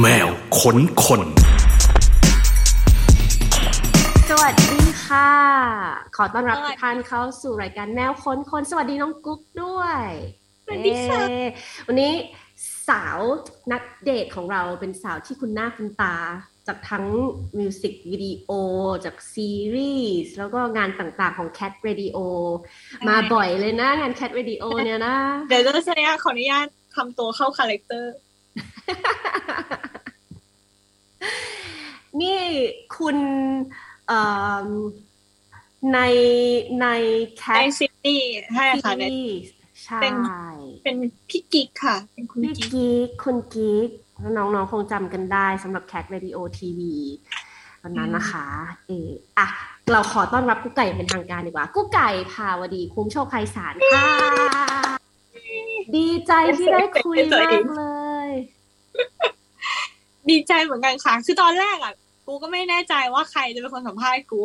แมวขนคน สวัสดีค่ะ ขอต้อนรับทุกท่านเข้าสู่รายการแมวค้นคน สวัสดีน้องกุ๊กด้วยสวัสดีค่ะเย้วันนี้สาวนักเดทของเราเป็นสาวที่คุณหน้าคุณตา จากทั้งมิวสิกวิดีโอ จากซีรีส์ แล้วก็งานต่างๆของ Cat Radio มาบ่อยเลยนะงาน Cat Radio เนี่ยนะ เดี๋ยวจะแสดงขออนุญาตทำตัวเข้าคาแรคเตอร์ นี่คุณเอ่อในในแคในทซิตี้ใช่ค่ะในที่ใช่เป็นเป็นพี่กิ๊กค่ะ เป็นคุณพี่กิ๊กกิ๊กคุณกิ๊กน้องๆคงจำกันได้สำหรับแคทเรดิโอทีวีวันนั้นนะคะเอออะเราขอต้อนรับกุ๊กไก่อย่างเป็นทางการดีกว่า กุ๊กไก่ภาวดีคุ้มโชคไพศาลค่ะ ดีใจที่ได้คุยมากเลย ดีใจเหมือนกันค่ะ คือตอนแรกอะ กูก็ไม่แน่ใจว่าใครจะเป็นคนสัมภาษณ์กู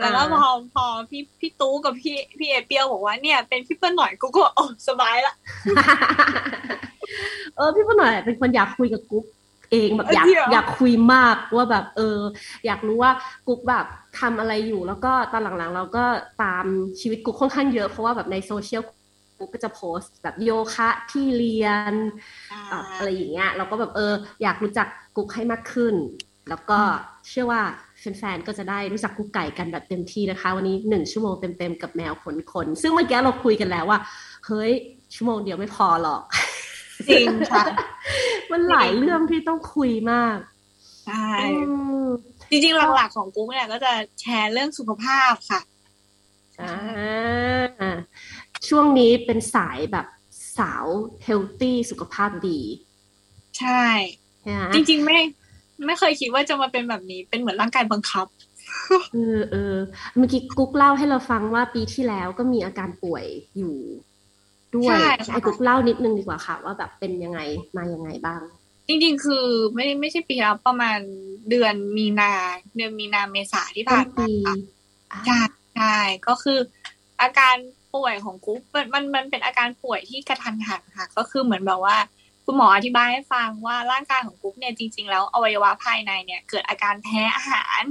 แล้วก็อ่าพอพอพี่พี่ตู้กับพี่พี่เอเปียวบอกว่าเนี่ยเป็นพี่เปิ้ลหน่อยกูก็โอ้สบายละ เออพี่ปหน่อยเป็นคนอยากคุยกับกุ๊กเองแบบอยากเออจริงเหรออยากคุยมากว่าแบบ เออ อยากรู้ว่ากุ๊กแบบทำอะไรอยู่ แล้วก็ตอนหลังๆ เราก็ตามชีวิตกุ๊กค่อนข้างเยอะเพราะว่าแบบในโซเชียล กุ๊กก็จะโพสต์แบบโยคะที่เรียนอะอะไรอย่างเงี้ยเราก็แบบเอออยากรู้จักกุ๊กให้มากขึ้น แล้วก็เชื่อว่าแฟนๆก็จะได้รู้จักกุ๊กไก่กันแบบเต็มที่นะคะ วันนี้หนึ่งชั่วโมงเต็มๆกับแมวขนคนซึ่งเมื่อกี้เราคุยกันแล้วว่าเฮ้ยชั่วโมงเดียวไม่พอหรอก จริงค่ะ มันหลายเรื่องที่ต้องคุยมากใช่อืมจริงๆหลักๆของกูเนี่ยก็จะแชร์เรื่องสุขภาพค่ะอ่า ช่วงนี้เป็นสายแบบสาวเฮลตี้สุขภาพดี ใช่ใช่ไหมจริงๆ ไม่ไม่เคยคิดว่าจะมาเป็นแบบนี้เป็นเหมือนร่างกายบังคับเออเออเมื่อกี้กุ๊กเล่าให้เราฟังว่าปีที่แล้วก็มีอาการป่วยอยู่ด้วยใช่ค่ะไอ้กุ๊กเล่านิดนึงดีกว่าค่ะ ว่าแบบเป็นยังไงมายังไงบ้าง จริงๆ คือไม่ไม่ใช่ปีแล้วประมาณเดือนมีนาเดือนมีนาเมษาที่ต้ผ่านนมาปีค่ะอ่าใช่ใช่ก็คืออาการ ป่วยของกุ๊กมันมันมันเป็นอาการป่วยที่กระทันหันค่ะ ก็คือเหมือนแบบว่า คุณหมออธิบายให้ฟังว่าร่างกายของกุ๊กเนี่ยจริง ๆ แล้วอวัยวะภายในเนี่ย เกิดอาการแพ้อาหาร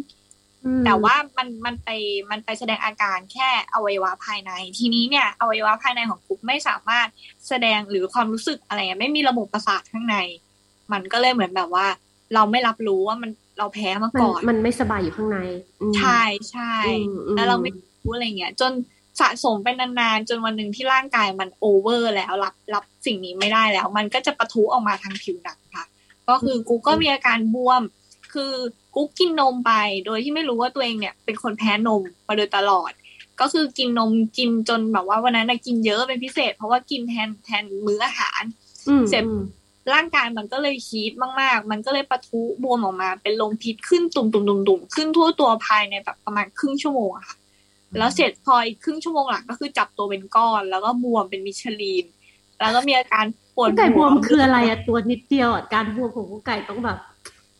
อืมแต่ว่ามันมันไปมันไปแสดงอาการแค่อวัยวะภายใน ทีนี้เนี่ยอวัยวะภายในของกุ๊กไม่สามารถแสดงหรือความรู้สึกอะไรเงี้ยไม่มีระบบประสาทข้างใน มันก็เลยเหมือนแบบว่า เราไม่รับรู้ว่ามันเราแพ้มามันก่อน มันไม่สบายอยู่ข้างในอืมใช่ใช่อืมอืมแล้วเราไม่รู้อะไรเงี้ย จน สะสมไปนานๆ จนวันหนึ่งที่ร่างกายมันโอเวอร์แล้วรับรับสิ่งนี้ไม่ได้แล้ว มันก็จะปะทุออกมาทางผิวหนังค่ะ ก็คือกูก็มีอาการบวม คือกูกินนมไป โดยที่ไม่รู้ว่าตัวเองเนี่ยเป็นคนแพ้นมมาโดยตลอด ก็คือกินนมกินจนแบบว่าวันนั้นนะกินเยอะเป็นพิเศษ เพราะว่ากินแทนแทนมื้ออาหารอืมเสร็จอืมร่างกายมันก็เลยฮีทมากๆ มันก็เลยปะทุบวมออกมา เป็นลมพิษขึ้นตุ่มๆๆๆขึ้นทั่วตัวภายในแบบประมาณครึ่งชั่วโมงอะค่ะ แล้วเสร็จพออีกครึ่งชั่วโมงหลังก็คือจับตัวเป็นก้อน แล้วก็บวมเป็นมิชลีน แล้วก็มีอาการปวดกุ๊กไก่บหัวมคืออะไรอะตัวนิดเดียวอะการบวมของกุ๊กไก่ต้องแบบ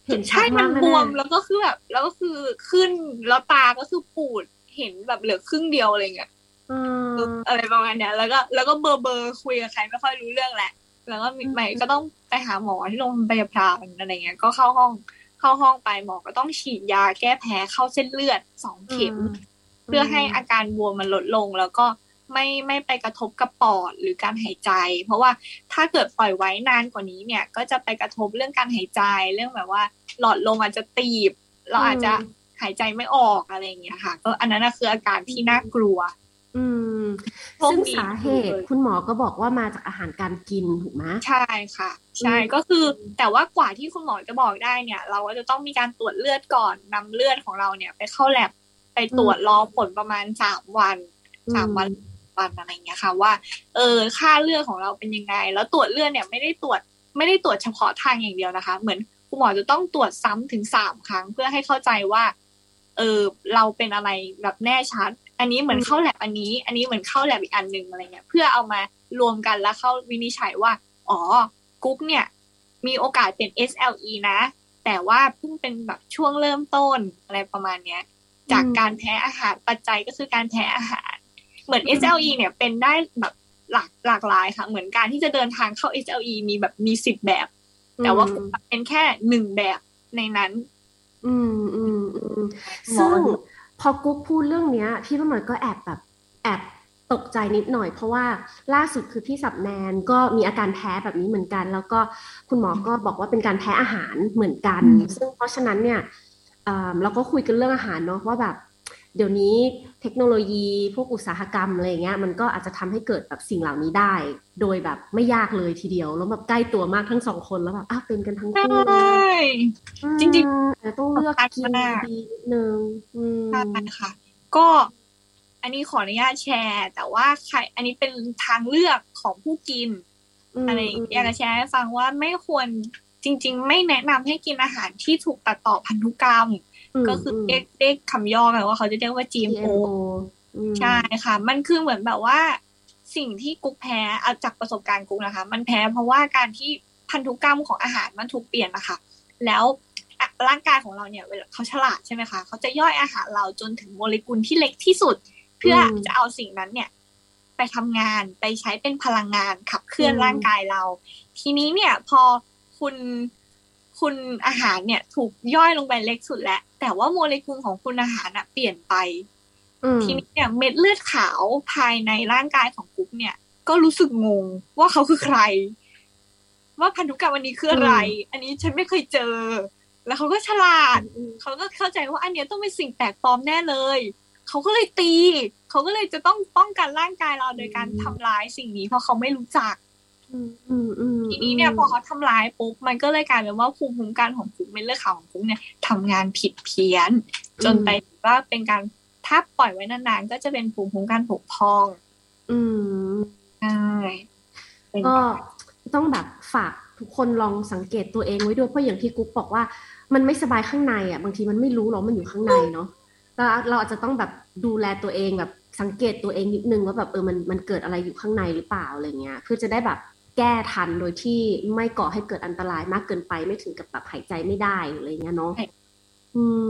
เห็นชัใช่ดมัมานกบวมแน่ๆแล้วก็คือแบบแล้วก็คือขึ้นแล้วตาก็คือปูดเห็นแบบเหลือครึ่งเดียวอะไรเงี้ยเอออะไรประมาณเนี้ยแล้วก็แล้วก็เบอร์เบอร์คุยกับใครไม่ค่อยรู้เรื่องแหละ แล้วก็มีอืมใหม่ก็ต้องไปหาหมอที่โรงพยาบาลอะไรเงี้ย ก็เข้าห้องเข้าห้องไปหมอก็ต้องฉีดยาแก้แพ้เข้าเส้นเลือดสองเข็ม เพื่อให้อาการบวมมันลดลงแล้วก็ไม่ไม่ไปกระทบกับปอดหรือการหายใจ เพราะว่าถ้าเกิดปล่อยไว้นานกว่านี้เนี่ย ก็จะไปกระทบเรื่องการหายใจเรื่องแบบว่า หลอดลมอาจจะตีบ เราอาจจะหายใจไม่ออกอะไรอย่างเงี้ยค่ะ ก็อันนั้นนะคืออาการที่น่ากลัว อืมโชคซึ่งดีสาเหตุคุณหมอก็บอกว่ามาจากอาหารการกินถูกไหมใช่ค่ะ ใช่อืมก็คือแต่ว่ากว่าที่คุณหมอจะบอกได้เนี่ย เราก็จะต้องมีการตรวจเลือดก่อนนำเลือดของเราเนี่ย ไปเข้าแลบ ไปตรวจรอผลประมาณสามวันสามวันวันอะไรอย่างเงี้ยค่ะ ว่า เออค่าเลือดของเราเป็นยังไง แล้วตรวจเลือดเนี่ยไม่ได้ตรวจไม่ได้ตรวจเฉพาะทางอย่างเดียวนะคะ เหมือนคุณหมอจะต้องตรวจซ้ำถึงสามครั้ง เพื่อให้เข้าใจว่า เออเราเป็นอะไรแบบแน่ชัด อันนี้เหมือนเข้าแลบอันนี้ อันนี้เหมือนเข้าแลบอีกอันหนึ่งอะไรเงี้ย เพื่อเอามารวมกันแล้วเข้าวินิจฉัยว่า อ๋อกุ๊กเนี่ย มีโอกาสเป็น SLE นะ แต่ว่าเพิ่งเป็นแบบช่วงเริ่มต้นอะไรประมาณเนี้ย จากการแพ้อาหารปัจจัยก็คือการแพ้อาหาร เหมือน SLE เนี่ยเป็นได้แบบหลากหลากหลายค่ะ เหมือนการที่จะเดินทางเข้า SLE มีแบบมีสิบแบบ แต่ว่าเป็นแค่หนึ่งแบบในนั้น อืมอืมอืมซึ่งพอกุ๊กพูดเรื่องเนี้ย พี่ประเมินก็แอบแบบแอบตกใจนิดหน่อยเพราะว่าล่าสุดคือพี่สับแนนก็มีอาการแพ้แบบนี้เหมือนกัน แล้วก็คุณหมอก็บอกว่าเป็นการแพ้อาหารเหมือนกัน ซึ่งเพราะฉะนั้นเนี่ย เราก็คุยกันเรื่องอาหารเนาะว่าแบบ เดี๋ยวนี้เทคโนโลยีพวกอุตสาหกรรมอะไรเงี้ยมันก็อาจจะทำให้เกิดแบบสิ่งเหล่านี้ได้ โดยแบบไม่ยากเลยทีเดียวแล้วแบบใกล้ตัวมากทั้งสองคนแล้วแบบอ้าวเป็นกันทั้งคู่เลยจริงๆแต่ต้องเลือกกินดีนิดนึงใช่ค่ะ ก็อันนี้ขออนุญาตแชร์ แต่ว่าใครอันนี้เป็นทางเลือกของผู้กินอะไรอยากจะแชร์ให้ฟังว่าไม่ควร จริง ๆ ไม่แนะนำให้กินอาหารที่ถูกตัดต่อพันธุกรรม ก็คือเรียกเรียกคำย่อกันว่าเขาจะเรียกว่า GMO ใช่ค่ะ มันคือเหมือนแบบว่า สิ่งที่กุ๊กแพ้เอาจากประสบการณ์กุ๊กนะคะ มันแพ้เพราะว่าการที่พันธุกรรมของอาหารมันถูกเปลี่ยนนะคะแล้วร่างกายของเราเนี่ยเวลาเขาฉลาดใช่ไหมคะเขาจะย่อยอาหารเราจนถึงโมเลกุลที่เล็กที่สุด เพื่อจะเอาสิ่งนั้นเนี่ย ไปทำงานไปใช้เป็นพลังงานขับเคลื่อนร่างกายเรา ทีนี้เนี่ยพอ คุณคุณอาหารเนี่ย ถูกย่อยลงไปเล็กสุดแล้ว แต่ว่าโมเลกุลของคุณอาหารอะเปลี่ยนไปทีนี้เนี่ยเม็ดเลือดขาวภายในร่างกายของกุ๊กเนี่ย ก็รู้สึกงงว่าเขาคือใคร ว่าพันธุกรรมอันนี้คืออะไร อันนี้ฉันไม่เคยเจอ แล้วเขาก็ฉลาดเขาก็เข้าใจว่าอันนี้ต้องเป็นสิ่งแปลกปลอมแน่เลยเขาก็เลยตี เขาก็เลยจะต้องป้องกันร่างกายเราโดยการทำร้ายสิ่งนี้เพราะเขาไม่รู้จัก ทีนี้เนี่ยพอเขาทำลายปุ๊บมันก็เลยกลายเป็นว่าภูมิคุ้มกันของปุ๊บเม็ดเลือดขาวของปุ๊บเนี่ยทำงานผิดเพี้ยน จนไปว่าเป็นการถ้าปล่อยไว้นานๆก็จะเป็นภูมิคุ้มกันผกพอง อืมใช่ก็ต้องแบบฝากทุกคนลองสังเกตตัวเองไว้ด้วยเพราะอย่างที่กุ๊กบอกว่า มันไม่สบายข้างในอะ บางทีมันไม่รู้หรอกมันอยู่ข้างในเนาะแล้วเราอาจจะต้องแบบดูแลตัวเองแบบสังเกตตัวเองนิดนึงว่าแบบเออมันมันเกิดอะไรอยู่ข้างในหรือเปล่าอะไรเงี้ยเพื่อจะได้แบบ แก้ทันโดยที่ไม่ก่อให้เกิดอันตรายมากเกินไปไม่ถึงกับแบบหายใจไม่ได้อะไรเงี้ยเนาะ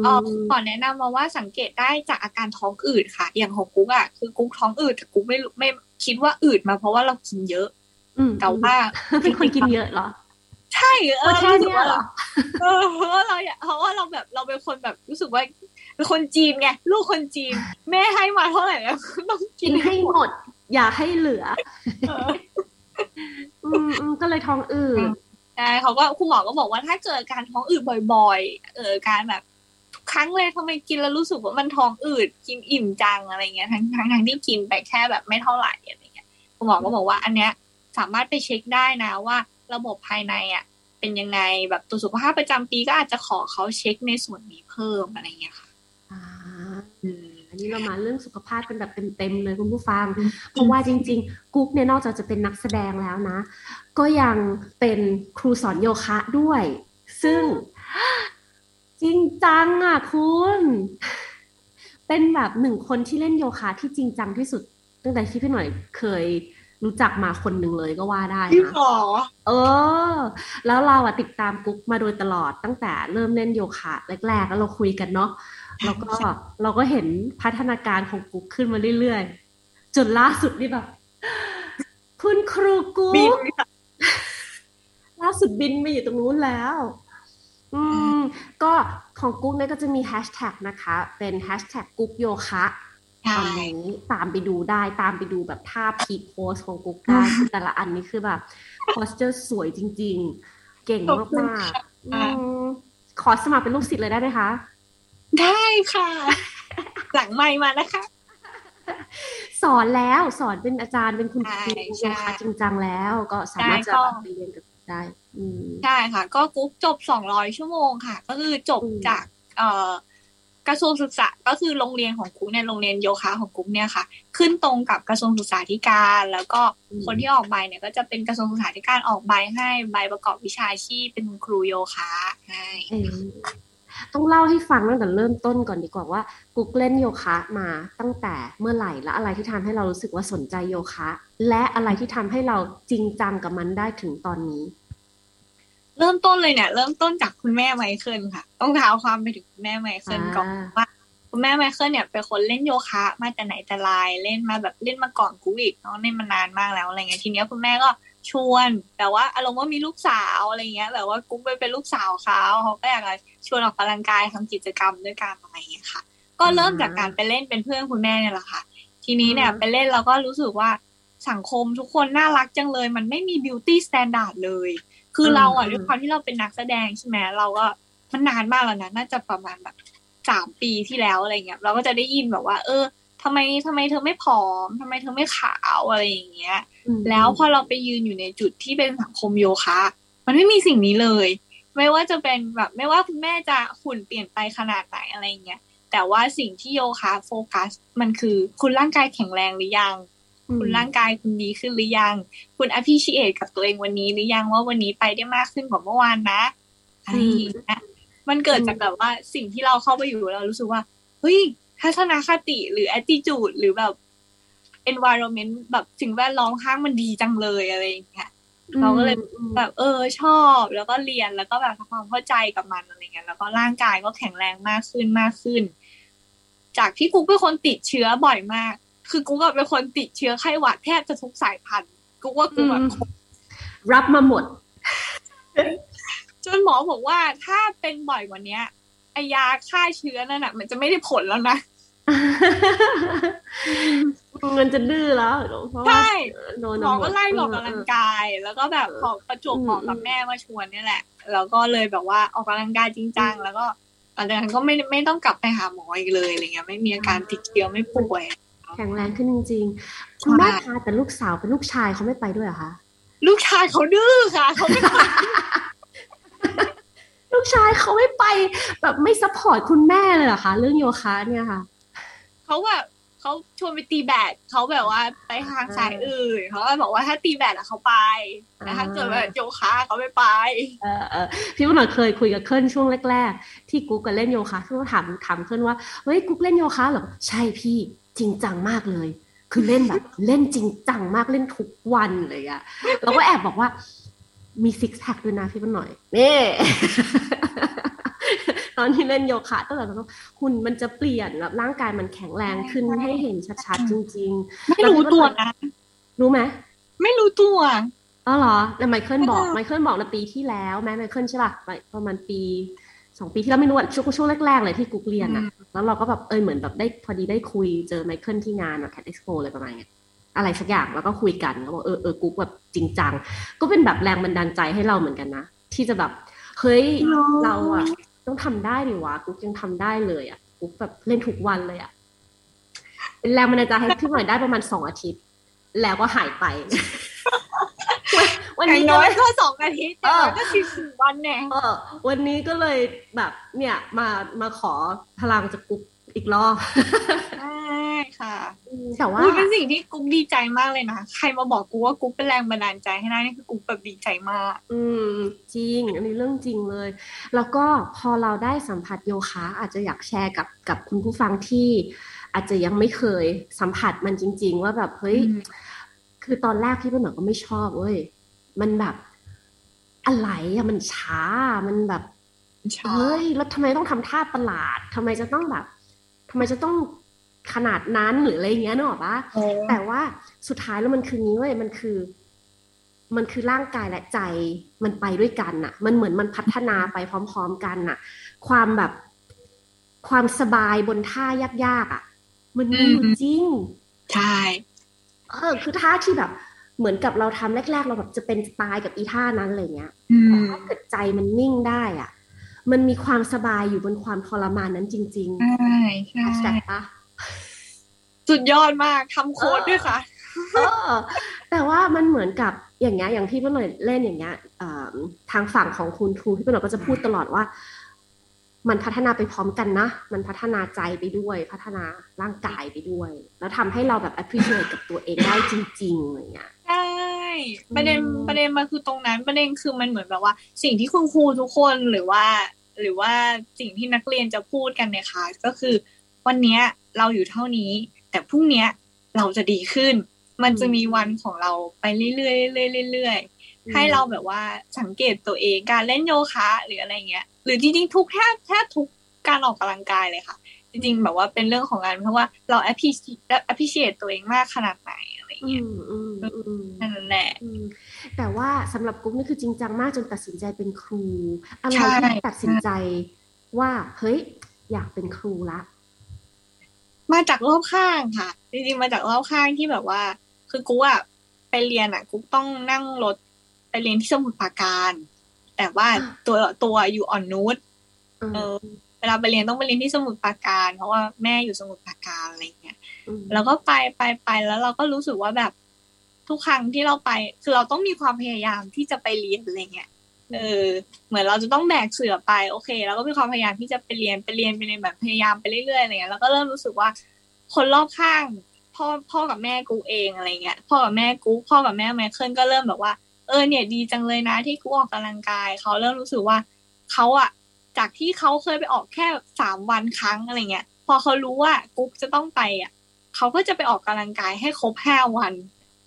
อ๋อขอแนะนำมาว่าสังเกตได้จากอาการท้องอืดค่ะ อย่างของกุ๊กอะคือกุ๊กท้องอืดแต่กุ๊กไม่ไม่คิดว่าอืดมาเพราะว่าเรากินเยอะแต่ว่าเป็นคนกินเยอะเหรอ ใช่เออใช่เนี่ยเหรอเออเพราะว่าเราเพราะว่าเราแบบเราเป็นคนแบบรู้สึกว่าเป็นคนจีนไงลูกคนจีน แม่ให้มาเท่าไหร่แล้วต้องกินให้หมด อย่าให้เหลือ อืมก็เลยท้องอืดใช่เขาก็คุณหมอก็บอกว่าถ้าเกิดการท้องอืดบ่อยๆ เออการแบบทุกครั้งเลยทำไมกินแล้วรู้สึกว่ามันท้องอืดกินอิ่มจังอะไรเงี้ยทั้งทั้งทั้งที่กินไปแค่แบบไม่เท่าไหร่อะไรเงี้ยคุณหมอก็บอกว่าอันเนี้ยสามารถไปเช็คได้นะว่าระบบภายในอะเป็นยังไงแบบตัวสุขภาพประจำปีก็อาจจะขอเขาเช็คในส่วนนี้เพิ่มอะไรเงี้ยค่ะอ่า อันนี้เรามาเรื่องสุขภาพกันแบบเต็มๆเลยคุณผู้ฟัง เพราะว่าจริง ๆ กุ๊กเนี่ยนอกจากจะเป็นนักแสดงแล้วนะ ก็ยังเป็นครูสอนโยคะด้วย ซึ่งจริงจังอะคุณ เป็นแบบหนึ่งคนที่เล่นโยคะที่จริงจังที่สุด ตั้งแต่ที่พี่หน่อยเคยรู้จักมาคนหนึ่งเลยก็ว่าได้นะเออ แล้วเราอะติดตามกุ๊กมาโดยตลอดตั้งแต่เริ่มเล่นโยคะแรกๆแล้วเราคุยกันเนาะ แล้วก็เราก็เห็นพัฒนาการของกุ๊กขึ้นมาเรื่อยๆ จนล่าสุดนี่แบบ คุณครูกุ๊กล่าสุดบินมาอยู่ตรงนู้นแล้ว อืม ก็ของกุ๊กเนี่ยก็จะมีแฮชแท็กนะคะ เป็นแฮชแท็กกุ๊กโยคะตอนนี้ตามไปดูได้ตามไปดูแบบท่าพีโพสของกุ๊กได้แต่ละอันนี้คือแบบโพสเจอร์สวยจริง ๆ เก่งมากๆขอสมัครเป็นลูกศิษย์เลยได้ไหมคะ ได้ค่ะ หลังไม่มานะคะ สอนแล้วสอนเป็นอาจารย์เป็นคุณครูโยคะจริงจังแล้วก็สามารถจะไปเรียนกับได้ใช่ค่ะ ก็กุ๊กจบสองร้อยชั่วโมงค่ะ ก็คือจบจาก เอ่อกระทรวงศึกษาก็คือโรงเรียนของกุ๊กเนี่ยโรงเรียนโยคะของกุ๊กเนี่ยค่ะ ขึ้นตรงกับกระทรวงศึกษาธิการ แล้วก็คนที่ออกใบเนี่ย ก็จะเป็นกระทรวงศึกษาธิการออกใบให้ใบประกอบวิชาชีพเป็นครูโยคะใช่ ต้องเล่าให้ฟังตั้งแต่เริ่มต้นก่อนดีกว่าว่ากุ๊กเล่นโยคะมาตั้งแต่เมื่อไหร่และอะไรที่ทำให้เรารู้สึกว่าสนใจโยคะ และอะไรที่ทำให้เราจริงจังกับมันได้ถึงตอนนี้ เริ่มต้นเลยเนี่ยเริ่มต้นจากคุณแม่ไมเคิลค่ะ ต้องเท้าความไปถึงคุณแม่ไมเคิลก่อนว่าคุณแม่ไมเคิลเนี่ยเป็นคนเล่นโยคะ มาแต่ไหนแต่ไรเล่นมาแบบเล่นมาก่อนกูอีกเนาะเล่นมานานมากแล้วอะไรเงี้ยทีเนี้ยคุณแม่ก็ ชวนแต่ว่าอารมณ์ว่ามีลูกสาวอะไรเงี้ยแบบว่ากุ๊กไปเป็นลูกสาวเขาเขาก็อยากจะชวนออกกำลังกายทำกิจกรรมด้วยกันอะไรเงี้ยค่ะ ก็เริ่มจากการไปเล่นเป็นเพื่อนคุณแม่เนี่ยแหละค่ะ ทีนี้เนี่ยไปเล่นเราก็รู้สึกว่าสังคมทุกคนน่ารักจังเลย มันไม่มี beauty standard เลย คือเราอะด้วยความที่เราเป็นนักแสดงใช่ไหมเราก็มันนานมากแล้วนะน่าจะประมาณแบบสามปีที่แล้วอะไรเงี้ย เราก็จะได้ยินแบบว่า เออทำไมทำไมเธอไม่ผอมทำไมเธอไม่ขาวอะไรอย่างเงี้ย แล้วพอเราไปยืนอยู่ในจุดที่เป็นสังคมโยคะ มันไม่มีสิ่งนี้เลย ไม่ว่าจะเป็นแบบ ไม่ว่าคุณแม่จะหุ่นเปลี่ยนไปขนาดไหนอะไรเงี้ยแต่ว่าสิ่งที่โยคะโฟกัส มันคือ คุณร่างกายแข็งแรงหรือยัง คุณร่างกายคุณดีขึ้นหรือยัง คุณอภิชิเอตกับตัวเองวันนี้หรือยังว่าวันนี้ไปได้มากขึ้นกว่าเมื่อวานนะอะไรอย่างเงี้ยมันเกิดจากแบบว่าสิ่งที่เราเข้าไปอยู่เรารู้สึกว่าเฮ้ยทัศนคติหรือ attitude หรือแบบ environment แบบสิ่งแวดล้อมข้างมันดีจังเลยอะไรอย่างเงี้ยเราก็เลยแบบเออชอบแล้วก็เรียนแล้วก็แบบทำความเข้าใจกับมันอะไรเงี้ยแล้วก็ร่างกายก็แข็งแรงมากขึ้นมากขึ้น จากที่กูเป็นคนติดเชื้อบ่อยมาก คือกูก็เป็นคนติดเชื้อไข้หวัดแทบจะทุกสายพันธุ์กูว่ากูแบบรับมาหมด จนหมอบอกว่าถ้าเป็นบ่อยกว่านี้ไอยาฆ่าเชื้อนั่นน่ะ มันจะไม่ได้ผลแล้วนะ มันจะดื้อแล้วใช่หมอก็ไล่ออกกำลังกาย แล้วก็แบบขอประจวบเหมาะกับแม่มาชวนนี่แหละ แล้วก็เลยแบบว่าออกกำลังกายจริงจังแล้วก็หลังจากนั้นก็ไม่ไม่ต้องกลับไปหาหมออีกเลยอะไรเงี้ยไม่มีอาการติดเชื้อไม่ป่วยแข็งแรงขึ้นจริงๆคุณแม่คะแต่ลูกสาวเป็นลูกชายเขาไม่ไปด้วยเหรอคะลูกชายเขาดื้อค่ะเขาไม่ไปลูกชายเขาไม่ไป แบบไม่ support คุณแม่เลยเหรอคะเรื่องโยคะเนี่ยค่ะ เขาแบบเขาชวนไปตีแบดเขาแบบว่าไปทางสายอื่นเขาบอกว่าถ้าตีแบดอะเขาไปแต่ถ้าเกิดแบบโยคะเขาไม่ไปเออเออพี่วันหน่อยเคยคุยกับเคิลช่วงแรก ๆ ที่กุ๊กก็เล่นโยคะพี่ก็ถามถามเคิลว่าเฮ้ยกุ๊กเล่นโยคะเหรอใช่พี่จริงจังมากเลย คือเล่นแบบ เล่นจริงจังมากเล่นทุกวันเลยอะเราก็แอบบอกว่ามีซิกแพคด้วยนะพี่วันหน่อยนี่ ตอนที่เล่นโยคะตั้งแต่ตอนหุ่นมันจะเปลี่ยนแบบร่างกายมันแข็งแรงขึ้นให้เห็นชัดๆจริง ๆ ไม่รู้ตัวนะรู้ไหมไม่รู้ตัวอ๋อเหรอแล้วไมเคิลบอกไมเคิลบอกในปีที่แล้วแม่ไมเคิลใช่ป่ะประมาณปีสองปีที่แล้วไม่รู้ช่วงช่วงแรกๆเลยที่กุ๊กเรียนอะ แล้วเราก็แบบเออเหมือนแบบได้พอดีได้คุยเจอไมเคิลที่งานแบบแคดเอ็กซ์โปอะไรประมาณเนี้ยอะไรสักอย่างแล้วก็คุยกันแล้วบอกเออเออกุ๊กแบบจริงจัง ก็เป็นแบบแรงบันดาลใจให้เราเหมือนกันนะ ที่จะแบบ เฮ้ยเราอะ ต้องทำได้ดิวะกุ๊กยังทำได้เลยอะกุ๊กแบบเล่นทุกวันเลยอะเป็นแรงมันจะให้พี่หน่อยได้ประมาณสองอาทิตย์ แล้วก็หายไป วันนี้น้อยก็สองอาทิตย์ก็สิบสี่วันแน่วันนี้ก็เลยแบบเนี่ยมามาขอพลังจากกุ๊ก อีกรอบใช่ค่ะแต่ว่าเป็นสิ่งที่กุ๊กดีใจมากเลยนะ ใครมาบอกกูว่ากุ๊กเป็นแรงบันดาลใจให้ได้นี่คือกุ๊กแบบดีใจมาก อืม จริง อันนี้เรื่องจริงเลย แล้วก็พอเราได้สัมผัสโยคะ อาจจะอยากแชร์กับกับคุณผู้ฟังที่อาจจะยังไม่เคยสัมผัสมันจริง ๆ ว่าแบบเฮ้ยคือตอนแรกพี่เป็นหนก็ไม่ชอบเว้ยมันแบบอะไรอะมันช้ามันแบบเฮ้ยแล้วทำไมต้องทำท่าประหลาดทำไมจะต้องแบบ ทำไมจะต้องขนาดนั้นหรืออะไรเงี้ยนึกออกปะแต่ว่าสุดท้ายแล้วมันคือนี้เว้ยมันคือ มันคือร่างกายและใจมันไปด้วยกันน่ะ มันเหมือนมันพัฒนาไปพร้อม ๆ กันน่ะ ความแบบความสบายบนท่ายากๆอะ มันมีอยู่จริงใช่เออ คือท่าที่แบบ เหมือนกับเราทำแรก ๆ เราแบบจะเป็นตายกับอีท่านั้นอะไรเงี้ยถ้าเกิดใจมันนิ่งได้อะ มันมีความสบายอยู่บนความทรมานนั้นจริง ๆ ใช่ใช่ใช่ปะสุดยอดมากทำโค้ดด้วยค่ะแต่ว่ามันเหมือนกับอย่างเงี้ยอย่างที่พี่หน่อยเล่นอย่างเงี้ยทางฝั่งของคุณครูพี่หน่อยก็จะพูดตลอดว่า มันพัฒนาไปพร้อมกันนะ มันพัฒนาใจไปด้วย พัฒนาร่างกายไปด้วย แล้วทำให้เราแบบ appreciate กับตัวเองได้จริงๆอะไรเงี้ยใช่ประเด็นประเด็นมาคือตรงนั้นประเด็นคือมันเหมือนแบบว่า สิ่งที่คุณครูทุกคนหรือว่า หรือว่าสิ่งที่นักเรียนจะพูดกันในคลาสก็คือ วันนี้เราอยู่เท่านี้ แต่พรุ่งนี้เราจะดีขึ้น มันจะมีวันของเราไปเรื่อยๆเรื่อยๆเรื่อยๆให้เราแบบว่าสังเกตตัวเองการเล่นโยคะหรืออะไรเงี้ย หรือจริงๆทุกแทบแทบทุกการออกกำลังกายเลยค่ะ จริงๆ แบบว่าเป็นเรื่องของงานเพราะว่าเรา appreciate appreciate ตัวเองมากขนาดไหนอะไรเงี้ยนั่นแหละ แต่ว่าสำหรับกุ๊กนี่คือจริงจังมากจนตัดสินใจเป็นครูอะไรที่ตัดสินใจว่าเฮ้ยอยากเป็นครูละ มาจากรอบข้างค่ะ จริงๆมาจากรอบข้างที่แบบว่า คือกุ๊กอะไปเรียนอะกุ๊กต้องนั่งรถไปเรียนที่สมุทรปราการ แต่ว่าตัวตัวอยู่อ่อนนุชเออเวลาไปเรียนต้องไปเรียนที่สมุทรปราการ เพราะว่าแม่อยู่สมุทรปราการอะไรเงี้ยแล้วก็ไปไปไปแล้วเราก็รู้สึกว่าแบบ ทุกครั้งที่เราไป คือเราต้องมีความพยายามที่จะไปเรียนอะไรเงี้ยเออเหมือนเราจะต้องแบกเสือไปโอเคแล้วก็มีความพยายามที่จะไปเรียนไปเรียนไปเรียนแบบพยายามไปเรื่อยๆอะไรเงี้ยแล้วก็เริ่มรู้สึกว่าคนรอบข้างพ่อพ่อกับแม่กูเองอะไรเงี้ยพ่อกับแม่กูพ่อกับแม่ไมเคิลก็เริ่มแบบว่าเออเนี่ยดีจังเลยนะที่กูออกกำลังกายเขาเริ่มรู้สึกว่าเขาอะจากที่เขาเคยไปออกแค่สามวันครั้งอะไรเงี้ย พอเขารู้ว่ากุ๊กจะต้องไปอะเขาก็จะไปออกกำลังกายให้ครบห้าวัน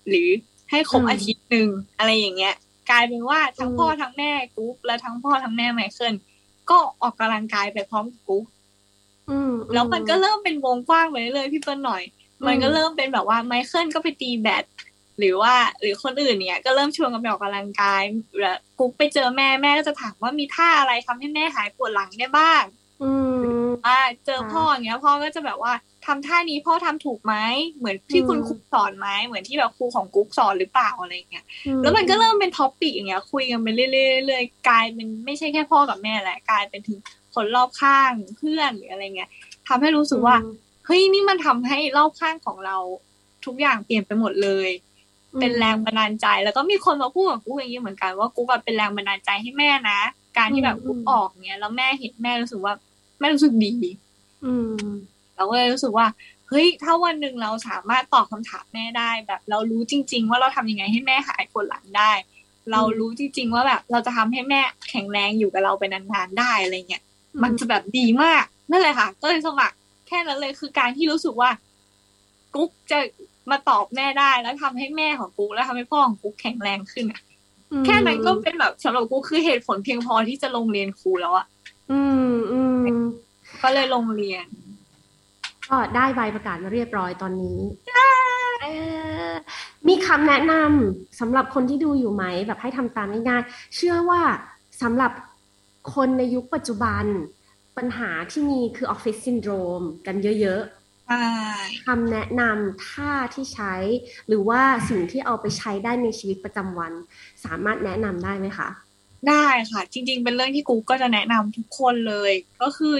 หรือให้ครบอาทิตย์หนึ่งอะไรอย่างเงี้ย กลายเป็นว่าทั้งพ่อทั้งแม่กุ๊กและทั้งพ่อทั้งแม่ไมเคิลก็ออกกำลังกายไปพร้อมกุ๊กแล้วมันก็เริ่มเป็นวงกว้างไปเรื่อยพี่เปิ้ลหน่อย มันก็เริ่มเป็นแบบว่าไมเคิลก็ไปตีแบดหรือว่าหรือคนอื่นเนี่ย ก็เริ่มชวนกันไปออกกำลังกายแล้วกุ๊กไปเจอแม่แม่ก็จะถามว่ามีท่าอะไรทำให้แม่หายปวดหลังได้บ้าง อืมอ่าเจอพ่ออย่างเงี้ยพ่อก็จะแบบว่า ทำท่านี้พ่อทำถูกไหมเหมือนที่คุณครูสอนไหมเหมือนที่แบบครูของกุ๊กสอนหรือเปล่าอะไรเงี้ยแล้วมันก็เริ่มเป็น topic อย่างเงี้ย คุยกันไปเรื่อยๆกลายเป็นไม่ใช่แค่พ่อกับแม่แหละกลายเป็นถึงคนรอบข้างเพื่อนหรืออะไรเงี้ยทำให้รู้สึกว่าเฮ้ยนี่มันทำให้รอบข้างของเราทุกอย่างเปลี่ยนไปหมดเลย เป็นแรงบันดาลใจ แล้วก็มีคนมาพูดกับกูอย่างนี้เหมือนกันว่ากูแบบเป็นแรงบันดาลใจให้แม่นะ การที่แบบกูออกเนี้ยแล้วแม่เห็นแม่รู้สึกว่าแม่รู้สึกดี อืม เราก็เลยรู้สึกว่าเฮ้ยถ้าวันหนึ่งเราสามารถตอบคำถามแม่ได้ แบบเรารู้จริง ๆ ว่าเราทำยังไงให้แม่หายปวดหลังได้ เรารู้จริง ๆ ว่าแบบเราจะทำให้แม่แข็งแรงอยู่กับเราไปนานๆได้อะไรเงี้ยมันจะแบบดีมากนั่นแหละค่ะ ก็เลยสมัครแค่นั้นเลยคือการที่รู้สึกว่ากุ๊กจะมาตอบแม่ได้แล้วทำให้แม่ของกูแล้วทำให้พ่อของกูแข็งแรงขึ้นอะแค่นั้นก็เป็นแบบสำหรับกูคือเหตุผลเพียงพอที่จะลงเรียนครูแล้วอะอืมอืมก็เลยลงเรียน ก็ได้ใบประกาศมาเรียบร้อยตอนนี้มีคำแนะนำสำหรับคนที่ดูอยู่ไหมแบบให้ทำตามง่ายๆเชื่อว่าสำหรับคนในยุคปัจจุบัน ปัญหาที่มีคือออฟฟิศซินโดรมกันเยอะคำแนะนำท่าที่ใช้ หรือว่าสิ่งที่เอาไปใช้ได้ในชีวิตประจำวัน สามารถแนะนำได้ไหมคะ ได้ค่ะ จริง ๆ เป็นเรื่องที่กูก็จะแนะนำทุกคนเลย ก็คือ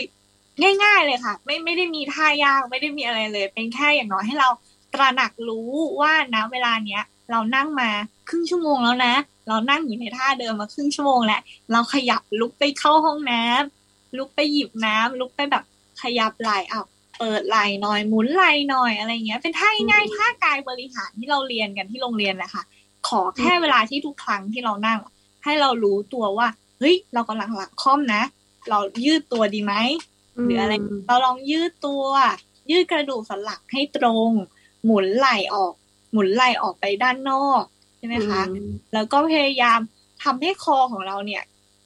ง่าย ๆ เลยค่ะ ไม่ไม่ได้มีท่ายากไม่ได้มีอะไรเลย เป็นแค่อย่างน้อยให้เราตระหนักรู้ว่านะเวลาเนี้ยเรานั่งมาครึ่งชั่วโมงแล้วนะ เรานั่งอยู่ในท่าเดิมมาครึ่งชั่วโมงแล้ว เราขยับลุกไปเข้าห้องน้ำลุกไปหยิบน้ำลุกไปแบบขยับไหล่อ้าวเปิดไหล่หน่อยหมุนไหล่หน่อยอะไรเงี้ย เป็นท่าง่ายท่ากายบริหารที่เราเรียนกันที่โรงเรียนแหละค่ะ ขอแค่เวลาที่ทุกครั้งที่เรานั่ง ให้เรารู้ตัวว่าเฮ้ยเรากำลังหลังค่อมนะ เรายืดตัวดีไหม หรืออะไร เราลองยืดตัว ยืดกระดูกสันหลังให้ตรง หมุนไหล่ออก หมุนไหล่ออกไปด้านนอกใช่ไหมคะ แล้วก็พยายามทำให้คอของเราเนี่ย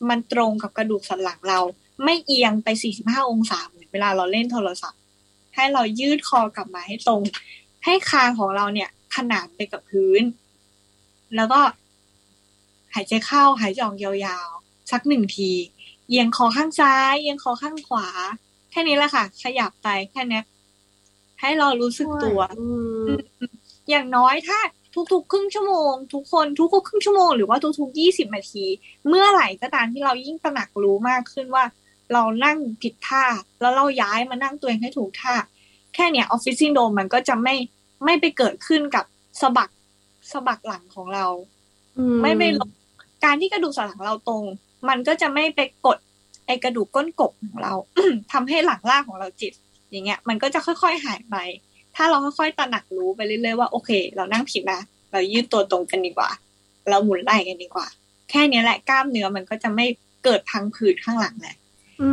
มันตรงกับกระดูกสันหลังเรา ไม่เอียงไป 45 องศาเหมือนเวลาเราเล่นโทรศัพท์ ให้เรายืดคอกลับมาให้ตรง ให้คางของเราเนี่ย ขนานไปกับพื้น แล้วก็หายใจเข้าหายใจออกยาวๆ สักหนึ่งที เอียงคอข้างซ้ายเอียงคอข้างขวา แค่นี้แหละค่ะ ขยับไปแค่นี้ให้เรารู้สึกตัวอย่างน้อยถ้าทุกๆ ครึ่งชั่วโมง ทุกคนทุกๆครึ่งชั่วโมงหรือว่าทุกๆยี่สิบนาที เมื่อไหร่ก็ตามที่เรายิ่งตระหนักรู้มากขึ้นว่า เรานั่งผิดท่า แล้วเราย้ายมานั่งตัวเองให้ถูกท่า แค่เนี้ยออฟฟิศซินโดมมันก็จะไม่ไม่ไปเกิดขึ้นกับสะบักสะบักหลังของเรา ไม่ไปลงการที่กระดูกสันหลังเราตรง มันก็จะไม่ไปกดไอกระดูกก้นกบของเราทำให้หลังล่างของเราจิต อย่างเงี้ย มันก็จะค่อยๆหายไป ถ้าเราค่อยๆตระหนักรู้ไปเรื่อยๆว่าโอเค เรานั่งผิดนะเรายืดตัวตรงกันดีกว่า เราหมุนไหล่กันดีกว่า แค่นี้แหละกล้ามเนื้อมันก็จะไม่เกิดพังผืดข้างหลังแหละ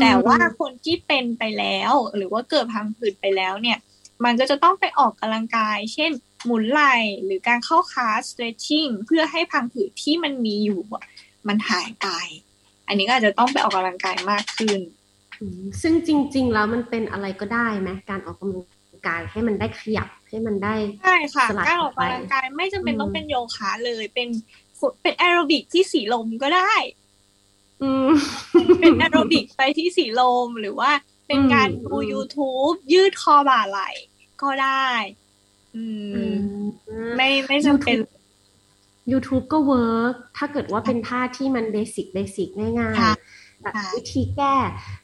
แต่ว่าคนที่เป็นไปแล้ว หรือว่าเกิดพังผืดไปแล้วเนี่ย มันก็จะต้องไปออกกำลังกาย เช่น หมุนไหล่หรือการเข้า class stretching เพื่อให้พังผืดที่มันมีอยู่มันหายไป อันนี้ก็อาจจะต้องไปออกกำลังกายมากขึ้น ซึ่งจริง ๆ แล้วมันเป็นอะไรก็ได้ไหมการออกกำลังกายให้มันได้ขยับให้มันได้ใช่ค่ะการออกกำลังกายไม่จำเป็นต้องเป็นโยคะเลยเป็นเป็นแอโรบิกที่สีลมก็ได้ อืมเป็นแอโรบิกไปที่สีลมหรือว่าเป็นการอืมดูอืม YouTube ยืดคอบ่าไหล่ก็ได้ อืม ไม่ไม่จำเป็น YouTube ก็ work ถ้าเกิดว่าเป็นท่าที่มัน basic basic ง่ายค่ะๆแบบค่ะวิธีแก้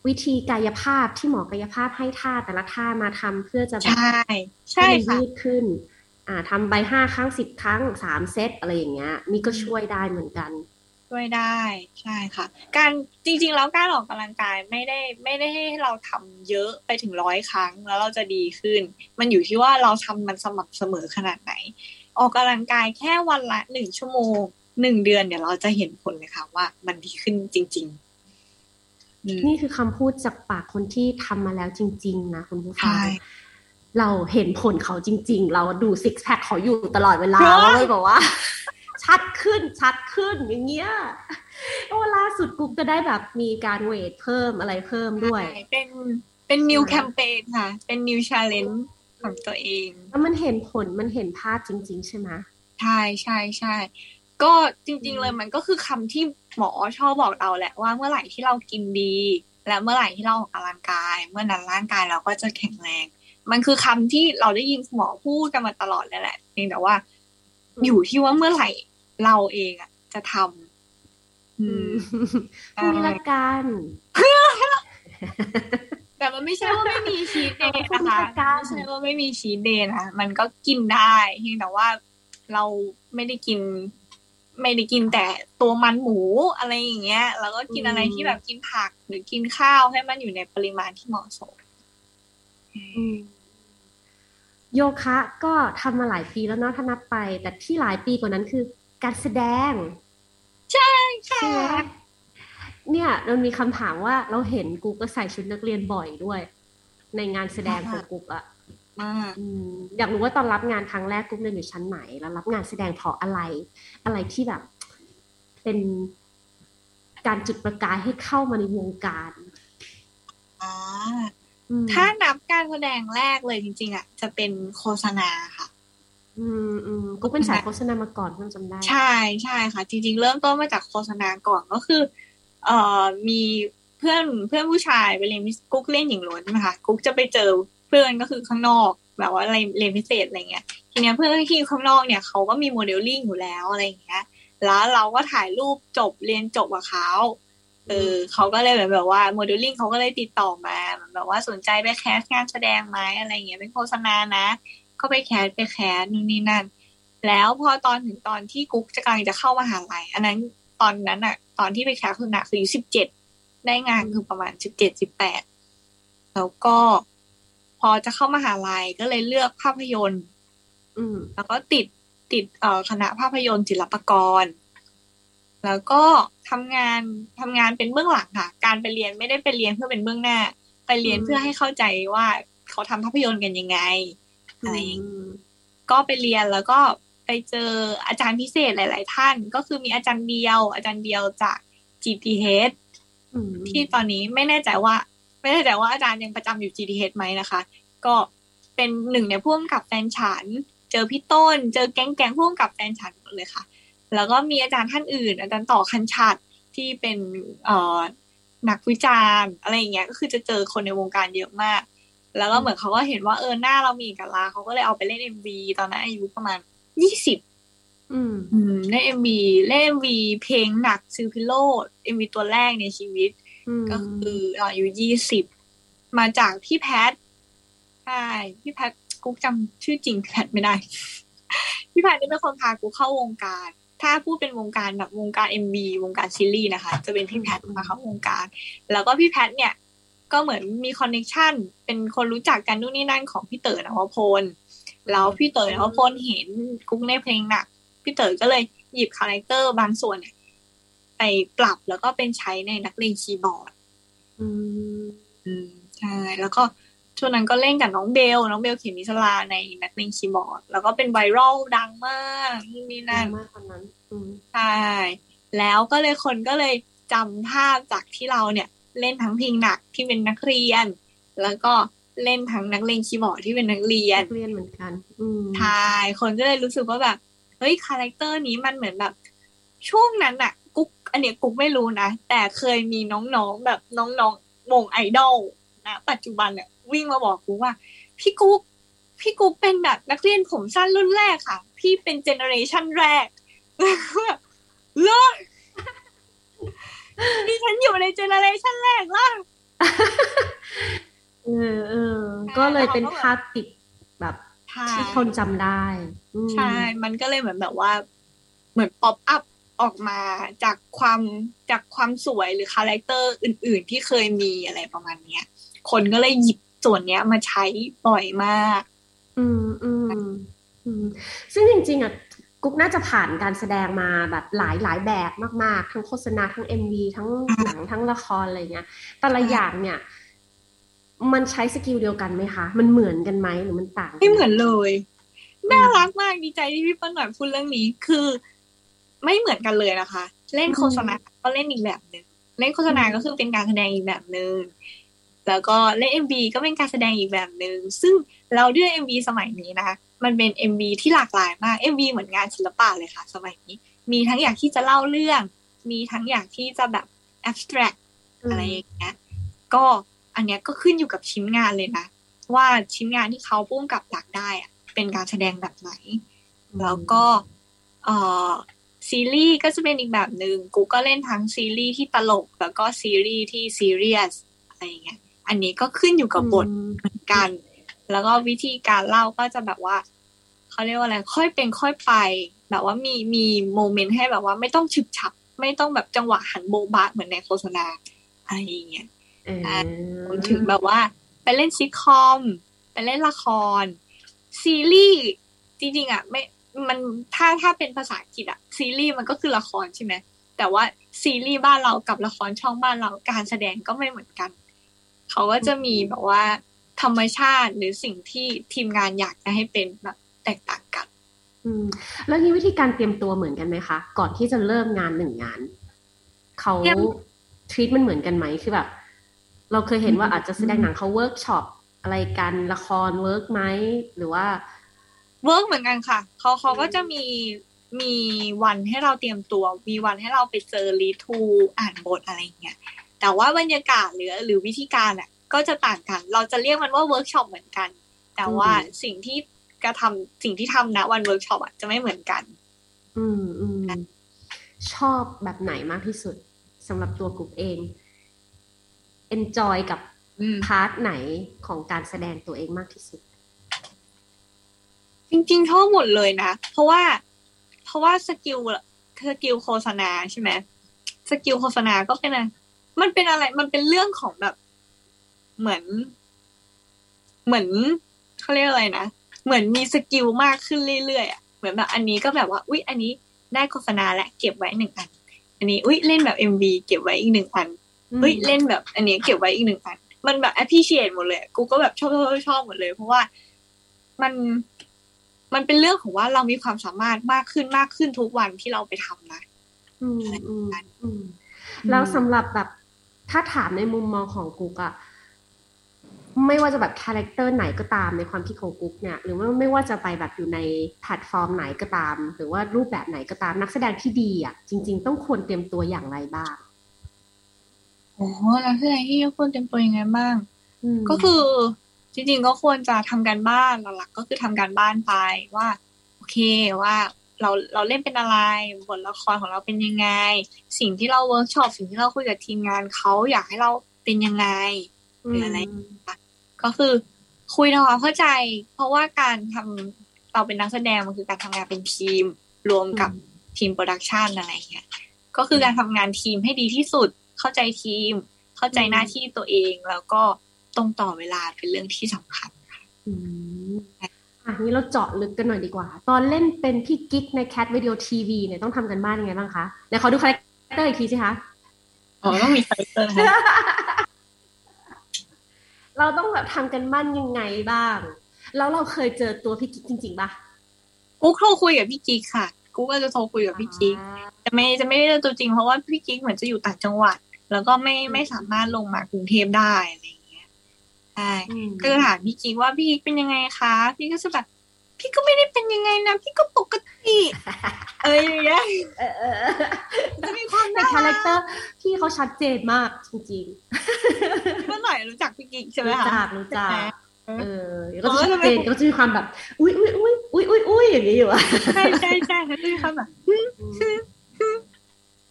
วิธีกายภาพที่หมอกายภาพให้ท่าแต่ละท่ามาทำเพื่อจะแบบใช่ใช่ห้มันค่ะยืดขึ้น อ่าทำไปห้าครั้งสิบครั้งสามเซตอะไรอย่างเงี้ยนี่ก็ช่วยได้เหมือนกันช่วยได้ใช่ค่ะ การจริงๆแล้วการออกกำลังกายไม่ได้ไม่ได้ให้เราทำเยอะไปถึงร้อยครั้งแล้วเราจะดีขึ้น มันอยู่ที่ว่าเราทำมันสม่ำเสมอขนาดไหน ออกกำลังกายแค่วันละหนึ่งชั่วโมงหนึ่งเดือนเดี๋ยวเราจะเห็นผลเลยค่ะว่ามันดีขึ้นจริงๆอืมนี่คือคำพูดจากปากคนที่ทำมาแล้วจริง ๆ นะคุณผู้ฟังใช่เราเห็นผลเขาจริง ๆ เราดูซิกแพคเขาอยู่ตลอดเวลาเนอะเลยบอกว่า ชัดขึ้นชัดขึ้นอย่างเงี้ยโอ้ล่าสุดกุ๊กก็ได้แบบมีการเวทเพิ่มอะไรเพิ่มด้วยใช่เป็นเป็นนิวใช่แคมเปญค่ะ เป็นนิวชาเลนจ์ ของตัวเอง แล้วมันเห็นผลมันเห็นภาพจริง ๆ ใช่ไหมใช่ใช่ใช่ก็จริง ๆ เลยมันก็คือคำที่หมอชอบบอกเราแหละว่าเมื่อไหร่ที่เรากินดี และเมื่อไหร่ที่เราออกกำลังกาย เมื่อนั้นร่างกายเราก็จะแข็งแรง มันคือคำที่เราได้ยินหมอพูดกันมาตลอดเลยแหละเพียงแต่ว่า อยู่ที่ว่าเมื่อไหร่เราเองอะจะทำอืมพรุ่งนี้ละกันแต่มัน ไม่ใช่ว่าไม่มีชีสเดย์เอานะคะพูดไม่ได้ไม่ใช่ว่าไม่มีชีสเดย์นะมันก็กินได้เพียงแต่ว่าเราไม่ได้กิน ไม่ได้กินแต่ตัวมันหมูอะไรอย่างเงี้ย แล้วก็กินอะไรที่แบบกินผักหรือกินข้าวให้มันอยู่ในปริมาณที่เหมาะสมอืมโยคะก็ทำมาหลายปีแล้วเนาะถ้านับไป แต่ที่หลายปีกว่านั้นคือ การแสดง ใช่ใช่ไหม เนี่ยมันมีคำถามว่าเราเห็นกุ๊กก็ใส่ชุดนักเรียนบ่อยด้วย ในงานแสดงของกุ๊กอะมากอืมอยากรู้ว่าตอนรับงานครั้งแรกกุ๊กเรียนอยู่ชั้นไหน แล้วรับงานแสดงเพราะอะไร อะไรที่แบบ เป็นการจุดประกายให้เข้ามาในวงการอ่าอืมถ้านับการแสดงแรกเลยจริง ๆ อะ จะเป็นโฆษณาค่ะ อืมอืมกุ๊กเป็นสายโฆษณามาก่อนเพิ่งจำได้ ใช่ใช่ค่ะ จริง ๆ เริ่มต้นมาจากโฆษณาก่อนก็คือ เอ่อมีเพื่อนเพื่อนผู้ชายไปเรียนกุ๊กเล่นหญิงล้วนใช่ไหมคะกุ๊กจะไปเจอเพื่อนก็คือข้างนอกแบบว่าอะไรเรียนพิเศษอะไรเงี้ยทีเนี้ยเพื่อนที่อยู่ข้างนอกเนี่ยเขาก็มีโมเดลลิ่งอยู่แล้วอะไรอย่างเงี้ย แล้วเราก็ถ่ายรูปจบเรียนจบกับเขาเออเขาก็เลยแบบว่าโมเดลลิ่งเขาก็เลยติดต่อมาเหมือนแบบว่าสนใจไปแคสงานแสดงไหมอะไรเงี้ยเป็นโฆษณานะ ก็ไปแคสไปแคสนู่นนี่นั่น แล้วพอตอนถึงตอนที่กุ๊กจะกำลังจะเข้ามหาลัยอันนั้นตอนนั้นอะ ตอนที่ไปแคสคือหนักคืออายุสิบเจ็ดได้งานคือประมาณสิบเจ็ดสิบแปดแล้วก็พอจะเข้ามหาลัยก็เลยเลือกภาพยนตร์ อืม แล้วก็ติดติดเอ่อคณะภาพยนตร์ศิลปากร แล้วก็ทำงานทำงานเป็นเบื้องหลังค่ะ การไปเรียนไม่ได้ไปเรียนเพื่อเป็นเบื้องหน้า ไปเรียนอืมเพื่อให้เข้าใจว่าเขาทำภาพยนตร์กันยังไงอะไรอย่างเงี้ยอืมก็ไปเรียนแล้วก็ ไปเจออาจารย์พิเศษหลาย ๆ ท่าน ก็คือมีอาจารย์เดียว อาจารย์เดียวจาก GTH ที่ตอนนี้ไม่แน่ใจว่า ไม่แน่ใจว่าอาจารย์ยังประจำอยู่ GTH ไหมนะคะ ก็เป็นหนึ่งในผู้กำกับแฟนฉัน เจอพี่ต้น เจอแก๊งแก๊งผู้กำกับแฟนฉันหมดเลยค่ะ แล้วก็มีอาจารย์ท่านอื่น อาจารย์ต่อคันฉัตรที่เป็นเอ่อนักวิจารณ์อะไรอย่างเงี้ยก็คือจะเจอคนในวงการเยอะมาก แล้วก็เหมือนเขาก็เห็นว่าเออหน้าเรามีเอกลักษณ์เขาก็เลยเอาไปเล่น MV ตอนนั้นอายุประมาณ ยี่สิบอืมอืมเล่นเอ็มวีเล่นเอ็มวีเพลงหนัก Seal Pillow MV ตัวแรกในชีวิตอืมก็คืออายุยี่สิบมาจากพี่แพทใช่พี่แพทกุ๊กจำชื่อจริงพี่แพทไม่ได้ พี่แพทนี่เป็นคนพากูเข้าวงการ ถ้าพูดเป็นวงการแบบวงการ MV วงการซีรีส์นะคะ จะเป็นพี่แพทมาเข้าวงการ แล้วก็พี่แพทเนี่ย ก็เหมือนมี connection เป็นคนรู้จักกันนู่นนี่นั่นของพี่เต๋อนวพล แล้วพี่เต๋อนวพลเห็นกุ๊กในเพลงหนัก พี่เต๋อก็เลยหยิบ character บางส่วนเนี่ยไปปรับแล้วก็เป็นใช้ในนักเลงคีย์บอร์ดอืมอืมใช่ แล้วก็ช่วงนั้นก็เล่นกับน้องเบล น้องเบลเขมิศราในนักเลงคีย์บอร์ด แล้วก็เป็น viral ดังมากนู่นนี่นั่นดังมากตอนนั้นอืมใช่แล้วก็เลยคนก็เลยจำภาพจากที่เราเนี่ย เล่นทั้งเพลงหนักที่เป็นนักเรียน แล้วก็ เล่นทั้งนักเลงคีย์บอร์ดที่เป็นนักเรียนนักเรียนเหมือนกันอืมใช่คนก็เลยรู้สึกว่าแบบเฮ้ย character นี้มันเหมือนแบบ ช่วงนั้นอะกุ๊กอันเนี้ยกุ๊กไม่รู้นะแต่เคยมีน้องๆแบบน้องๆวงไอดอลนะปัจจุบันเนี่ยวิ่งมาบอกกุ๊กว่า พี่กุ๊กพี่กุ๊กเป็นแบบนักเรียนผมสั้นรุ่นแรกค่ะ พี่เป็น generation แรกเลิศดิฉันอยู่ใน generation แรกล่ะ เออเออ ก็เลยเป็นภาพติดแบบใช่ที่คนจำได้อืมใช่ มันก็เลยเหมือนแบบว่า เหมือน pop up ออกมาจากความจากความสวยหรือ character อื่น ๆ ที่เคยมีอะไรประมาณเนี้ย คนก็เลยหยิบส่วนเนี้ยมาใช้บ่อยมาก อืมอืมอืมซึ่งจริง ๆ อะ กุ๊กน่าจะผ่านการแสดงมาแบบหลายหลายแบบมาก ๆ ทั้งโฆษณาทั้ง MV ทั้งหนังทั้งละครอะไรเงี้ย แต่ละอย่างเนี่ย มันใช้ skill เดียวกันไหมคะ มันเหมือนกันไหมหรือมันต่างกัน ไม่เหมือนเลย น่ารักมากดีใจที่พี่เปิ้ลหน่อยพูดเรื่องนี้ คือ ไม่เหมือนกันเลยนะคะ เล่นโฆษณาก็เล่นอีกแบบหนึ่งเล่นโฆษณาก็คือเป็นการแสดงอีกแบบหนึ่งแล้วก็เล่น MV ก็เป็นการแสดงอีกแบบหนึ่งซึ่งเราด้วย MV สมัยนี้นะคะ มันเป็น MV ที่หลากหลายมาก MV เหมือนงานศิลปะเลยค่ะ สมัยนี้ มีทั้งอย่างที่จะเล่าเรื่อง มีทั้งอย่างที่จะแบบ abstract อะไรอย่างเงี้ย ก็ อันเนี้ยก็ขึ้นอยู่กับชิ้นงานเลยนะ ว่าชิ้นงานที่เขาปุ้มกับอยากได้อะเป็นการแสดงแบบไหน แล้วก็เอ่อซีรีส์ก็จะเป็นอีกแบบหนึ่งกูก็เล่นทั้งซีรีส์ที่ตลก แล้วก็ซีรีส์ที่ซีเรียสอะไรอย่างเงี้ยอันนี้ก็ขึ้นอยู่กับบทอืมเหมือนกัน แล้วก็วิธีการเล่าก็จะแบบว่าเขาเรียกว่าอะไรค่อยเป็นค่อยไป แบบว่ามีมีโมเมนต์ให้แบบว่าไม่ต้องฉึบฉับ ไม่ต้องแบบจังหวะหันโบบะเหมือนในโฆษณาอะไรอย่างเงี้ยเออ รวมถึงแบบว่า ไปเล่นซิทคอม ไปเล่นละคร ซีรีส์จริงๆอะไม่มันถ้าถ้าเป็นภาษาอังกฤษอะ ซีรีส์มันก็คือละครใช่ไหมแต่ว่าซีรีส์บ้านเรากับละครช่องบ้านเราการแสดงก็ไม่เหมือนกัน เขาก็จะมีแบบว่า ธรรมชาติหรือสิ่งที่ทีมงานอยากจะให้เป็นแบบแตกต่างกัน อืม แล้วนี่วิธีการเตรียมตัวเหมือนกันไหมคะ ก่อนที่จะเริ่มงานหนึ่งงาน เขาเตรียม treat มันเหมือนกันไหมคือแบบ เราเคยเห็นว่าอาจจะแสดงหนังเขาเวิร์กช็อปอะไรกันละคร work ไหมหรือว่า work เหมือนกันค่ะเขาเขาก็จะมีมีวันให้เราเตรียมตัว มีวันให้เราไปเจอ read through อ่านบทอะไรอย่างเงี้ยแต่ว่าบรรยากาศหรือหรือวิธีการอะ ก็จะต่างกัน เราจะเรียกมันว่าเวิร์กช็อปเหมือนกัน แต่ว่าอืมสิ่งที่กระทำสิ่งที่ทำนะวันเวิร์กช็อปอะจะไม่เหมือนกัน อืมอืมชอบแบบไหนมากที่สุดสำหรับตัวกุ๊กเอง enjoy กับอืม part ไหนของการแสดงตัวเองมากที่สุด จริงๆชอบหมดเลยนะ เพราะว่า เพราะว่า skill skill โฆษณาใช่ไหม skill โฆษณาก็เป็นอะไรมันเป็นอะไร มันเป็นเรื่องของแบบ เหมือน เหมือนเขาเรียกอะไรนะ เหมือนมี skill มากขึ้นเรื่อยๆอะ เหมือนแบบอันนี้ก็แบบว่า อุ๊ย อันนี้ได้โฆษณาและเก็บไว้หนึ่งอัน อันนี้ อุ๊ย เล่นแบบ MV เก็บไว้อีกหนึ่งอัน เฮ้ยเล่นแบบ อันนี้เก็บไว้อีกหนึ่งอัน มันแบบ appreciate หมดเลยอะกูก็แบบชอบชอบชอบชอบหมดเลย เพราะว่ามันมันเป็นเรื่องของว่าเรามีความสามารถมากขึ้นมากขึ้นทุกวันที่เราไปทำนะอืมอืมอืมแล้วสำหรับแบบถ้าถามในมุมมองของกุ๊กอะไม่ว่าจะแบบ character ไหนก็ตามในความคิดของกุ๊กเนี่ยหรือว่าไม่ว่าจะไปแบบอยู่ในแพลตฟอร์มไหนก็ตาม หรือว่ารูปแบบไหนก็ตามนักแสดงที่ดีอะจริง ๆ ต้องควรเตรียมตัวอย่างไรบ้าง โอ้โหนักแสดงที่ควรเตรียมตัวยังไงบ้างก็คือจริงๆก็ควรจะทำการบ้านหลักๆก็คือทำการบ้านไปว่า โอเคว่าเราเราเล่นเป็นอะไรบทละครของเราเป็นยังไง สิ่งที่เราเวิร์กช็อปสิ่งที่เราคุยกับทีมงานเขาอยากให้เราเป็นยังไงหรืออะไรก็คือคุยทำความเข้าใจ เพราะว่าการทำเราเป็นนักแสดงมันคือการทำงานเป็นทีมรวมกับทีม production อะไรอย่างเงี้ยก็คือการทำงานทีมให้ดีที่สุด เข้าใจทีม เข้าใจหน้าที่ตัวเอง แล้วก็ตรงต่อเวลาเป็นเรื่องที่สำคัญอืมอะนี้เราเจาะลึกกันหน่อยดีกว่า ตอนเล่นเป็นพี่กิ๊กในแคทเรดิโอทีวีเนี่ยต้องทำการบ้านยังไงบ้างคะเดี๋ยวขอดู character อีกทีสิคะอ๋อต้องมี character นะคะเราต้องแบบทำการบ้านยังไงบ้าง แล้วเราเคยเจอตัวพี่กิ๊กจริงๆปะกูโทรคุยกับพี่กิ๊กค่ะ กูก็จะโทรคุยกับพี่กิ๊กจะไม่จะไม่ได้เจอตัวจริงเพราะว่าพี่กิ๊กเหมือนจะอยู่ต่างจังหวัด แล้วก็ไม่ไม่สามารถลงมากรุงเทพได้อะไรอย่างเงี้ยใช่อืมก็จะถามพี่กิ๊กว่าพี่กิ๊กเป็นยังไงคะ พี่ก็จะแบบพี่ก็ไม่ได้เป็นยังไงนะ พี่ก็ปกติเอ้ยอย่างเงี้ยเออเออจะมีความในน่าคาแรรัคกเตอร์พี่เขาชัดเจนมากจริงเมื่อหน่อยรู้จักพี่กิ๊กๆใช่ไหมรู้คะจักรู้จักใช่ไหมเออก็จะชัดเจนก็จะมีความแบบ อุ้ยอุ้ยอุ้ยอุ้ยอุ้ยอุ้ยอย่างนี้อยู่อะใช่ใช่ใช่เขาจะมีความแบบ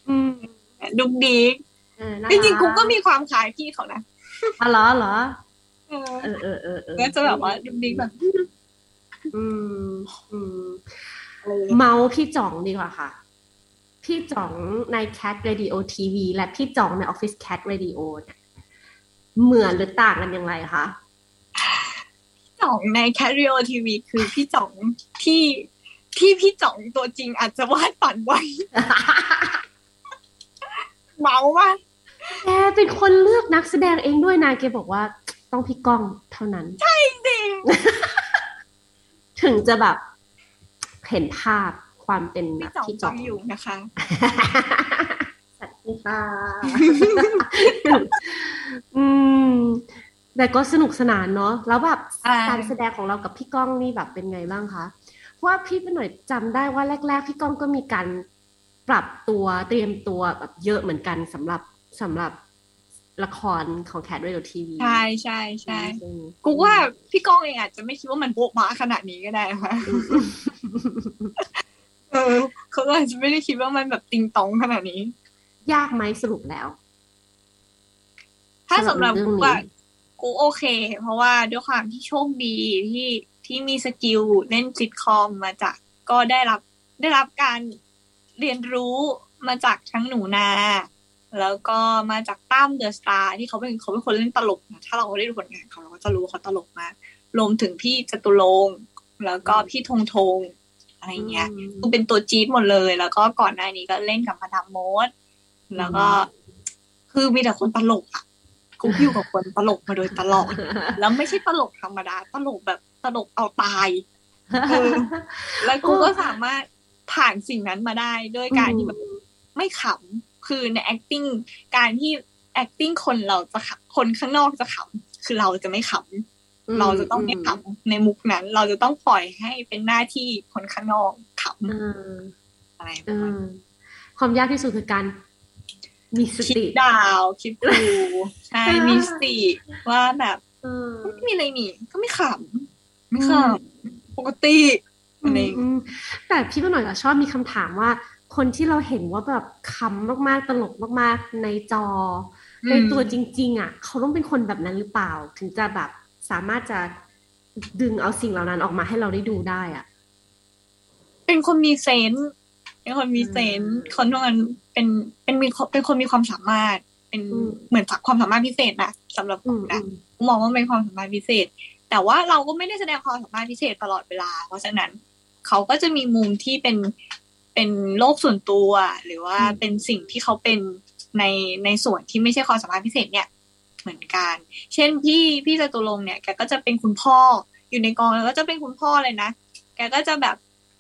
อืมดุกดิกเออน่า จริงๆกกูก็มีความคล้ายพี่เขานะอ๋อเหรอเหรอเออเออเออเออเออก็จะแบบว่าดุกดิกแบบ อืมอืมอะไรอย่างเงี้ยเมาส์พี่จ่องดีกว่าค่ะ พี่จ่องใน Cat Radio TV และพี่จ่องใน Office Cat Radio เนี่ยเหมือนหรือต่างกันอย่างไรคะจ่องในแค r ริโอทีวีคือพี่จ่องที่ที่พี่จ่องตัวจริงอาจจะวาดฝันไว้ เมาว่า แกเป็นคนเลือกนักแสดงเองด้วยนะแกบอกว่าต้องพี่ก้องเท่านั้นจริง ถึงจะแบบเห็นภาพความเป็นแบพี่บจ่องพี่ฟัจ่องงอยู่นะคะสวัสดีค่ะอืมแต่ก็สนุกสนานเนาะแล้วแบบใช่การแสดงของเรากับพี่ก้องนี่แบบเป็นไงบ้างคะเพราะว่าพี่เป็นหน่อยจำได้ว่าแรก ๆ พี่ก้องก็มีการปรับตัวเตรียมตัวแบบเยอะเหมือนกันสำหรับ สำหรับละครของแคทเรดิโอทีวีใช่ใช่ใช่กูว่าพี่ก้องเองอาจจะไม่คิดว่ามันโบ๊ะบ้าขนาดนี้ก็ได้นะคะเออเขาก็อาจจะไม่ได้คิดว่ามันแบบติงตองขนาดนี้ ยากไหมสรุปแล้ว ถ้าสำหรับสำหรับเรื่กูองนี้อะกูโอเค เพราะว่าด้วยความที่โชคดีที่ที่มี skill เล่นซิทคอมมาจากก็ได้รับได้รับการเรียนรู้มาจากทั้งหนูนา แล้วก็มาจากตั้มเดอะสตาร์ที่เขาเป็นเขาเป็นคนเล่นตลกนะถ้าเราได้ดูผลงานเขาเราก็จะรู้ว่าเขาตลกมากรวมถึงพี่จตุรงค์แล้วก็พี่ธงธงอะไรเงี้ยคือเป็นตัวจี๊ดหมดเลย แล้วก็ก่อนหน้านี้ก็เล่นกับมาดามโมดแล้วก็คือมีแต่คนตลกอะกูอยู่กับคนตลกมาโดยตลอดแล้วไม่ใช่ตลกธรรมดา ตลกแบบตลกเอาตายเออแล้วกูก็สามารถผ่านสิ่งนั้นมาได้ด้วยการที่แบบไม่ขำ คือใน acting การที่ acting คนเราจะขำคนข้างนอกจะขำคือเราจะไม่ขำเราจะต้องไม่ขำในมุกนั้น เราจะต้องปล่อยให้เป็นหน้าที่คนข้างนอกขเออำอะไรปเอระมาณอความยากที่สุดคือการมีสคิดติดาวคิดดูใช่มีสติว่าแบบเออไม่มีอะไรนี่ก็ไม่ขำไม่ขำปกติอะไรอย่างเงี้ยอืมแต่พี่ก็หน่อยอะชอบมีคำถามว่า คนที่เราเห็นว่าแบบขำมากๆตลกมากๆในจออในตัวจริง ๆ อะ เขาต้องเป็นคนแบบนั้นหรือเปล่า ถึงจะแบบสามารถจะดึงเอาสิ่งเหล่านั้นออกมาให้เราได้ดูได้อะ เป็นคนมีเซนส์เป็นคนมีเซนส์คนนั้นเป็นเป็นมีเป็นคนมีความสามารถ เป็นอืมเหมือนความสามารถพิเศษนะสำหรับผอืมมนะอืมมองว่าเป็นความสามารถพิเศษ แต่ว่าเราก็ไม่ได้แสดงความสามารถพิเศษตลอดเวลา เพราะฉะนั้นเขาก็จะมีมุมที่เป็น เป็นโลกส่วนตัว หรือว่าเป็นสิ่งที่เขาเป็นในในส่วนที่ไม่ใช่ความสามารถพิเศษเนี่ยเหมือนกัน เช่นพี่พี่จตุรงค์เนี่ยแกก็จะเป็นคุณพ่ออยู่ในกองแล้วก็จะเป็นคุณพ่อเลยนะแกก็จะแบบ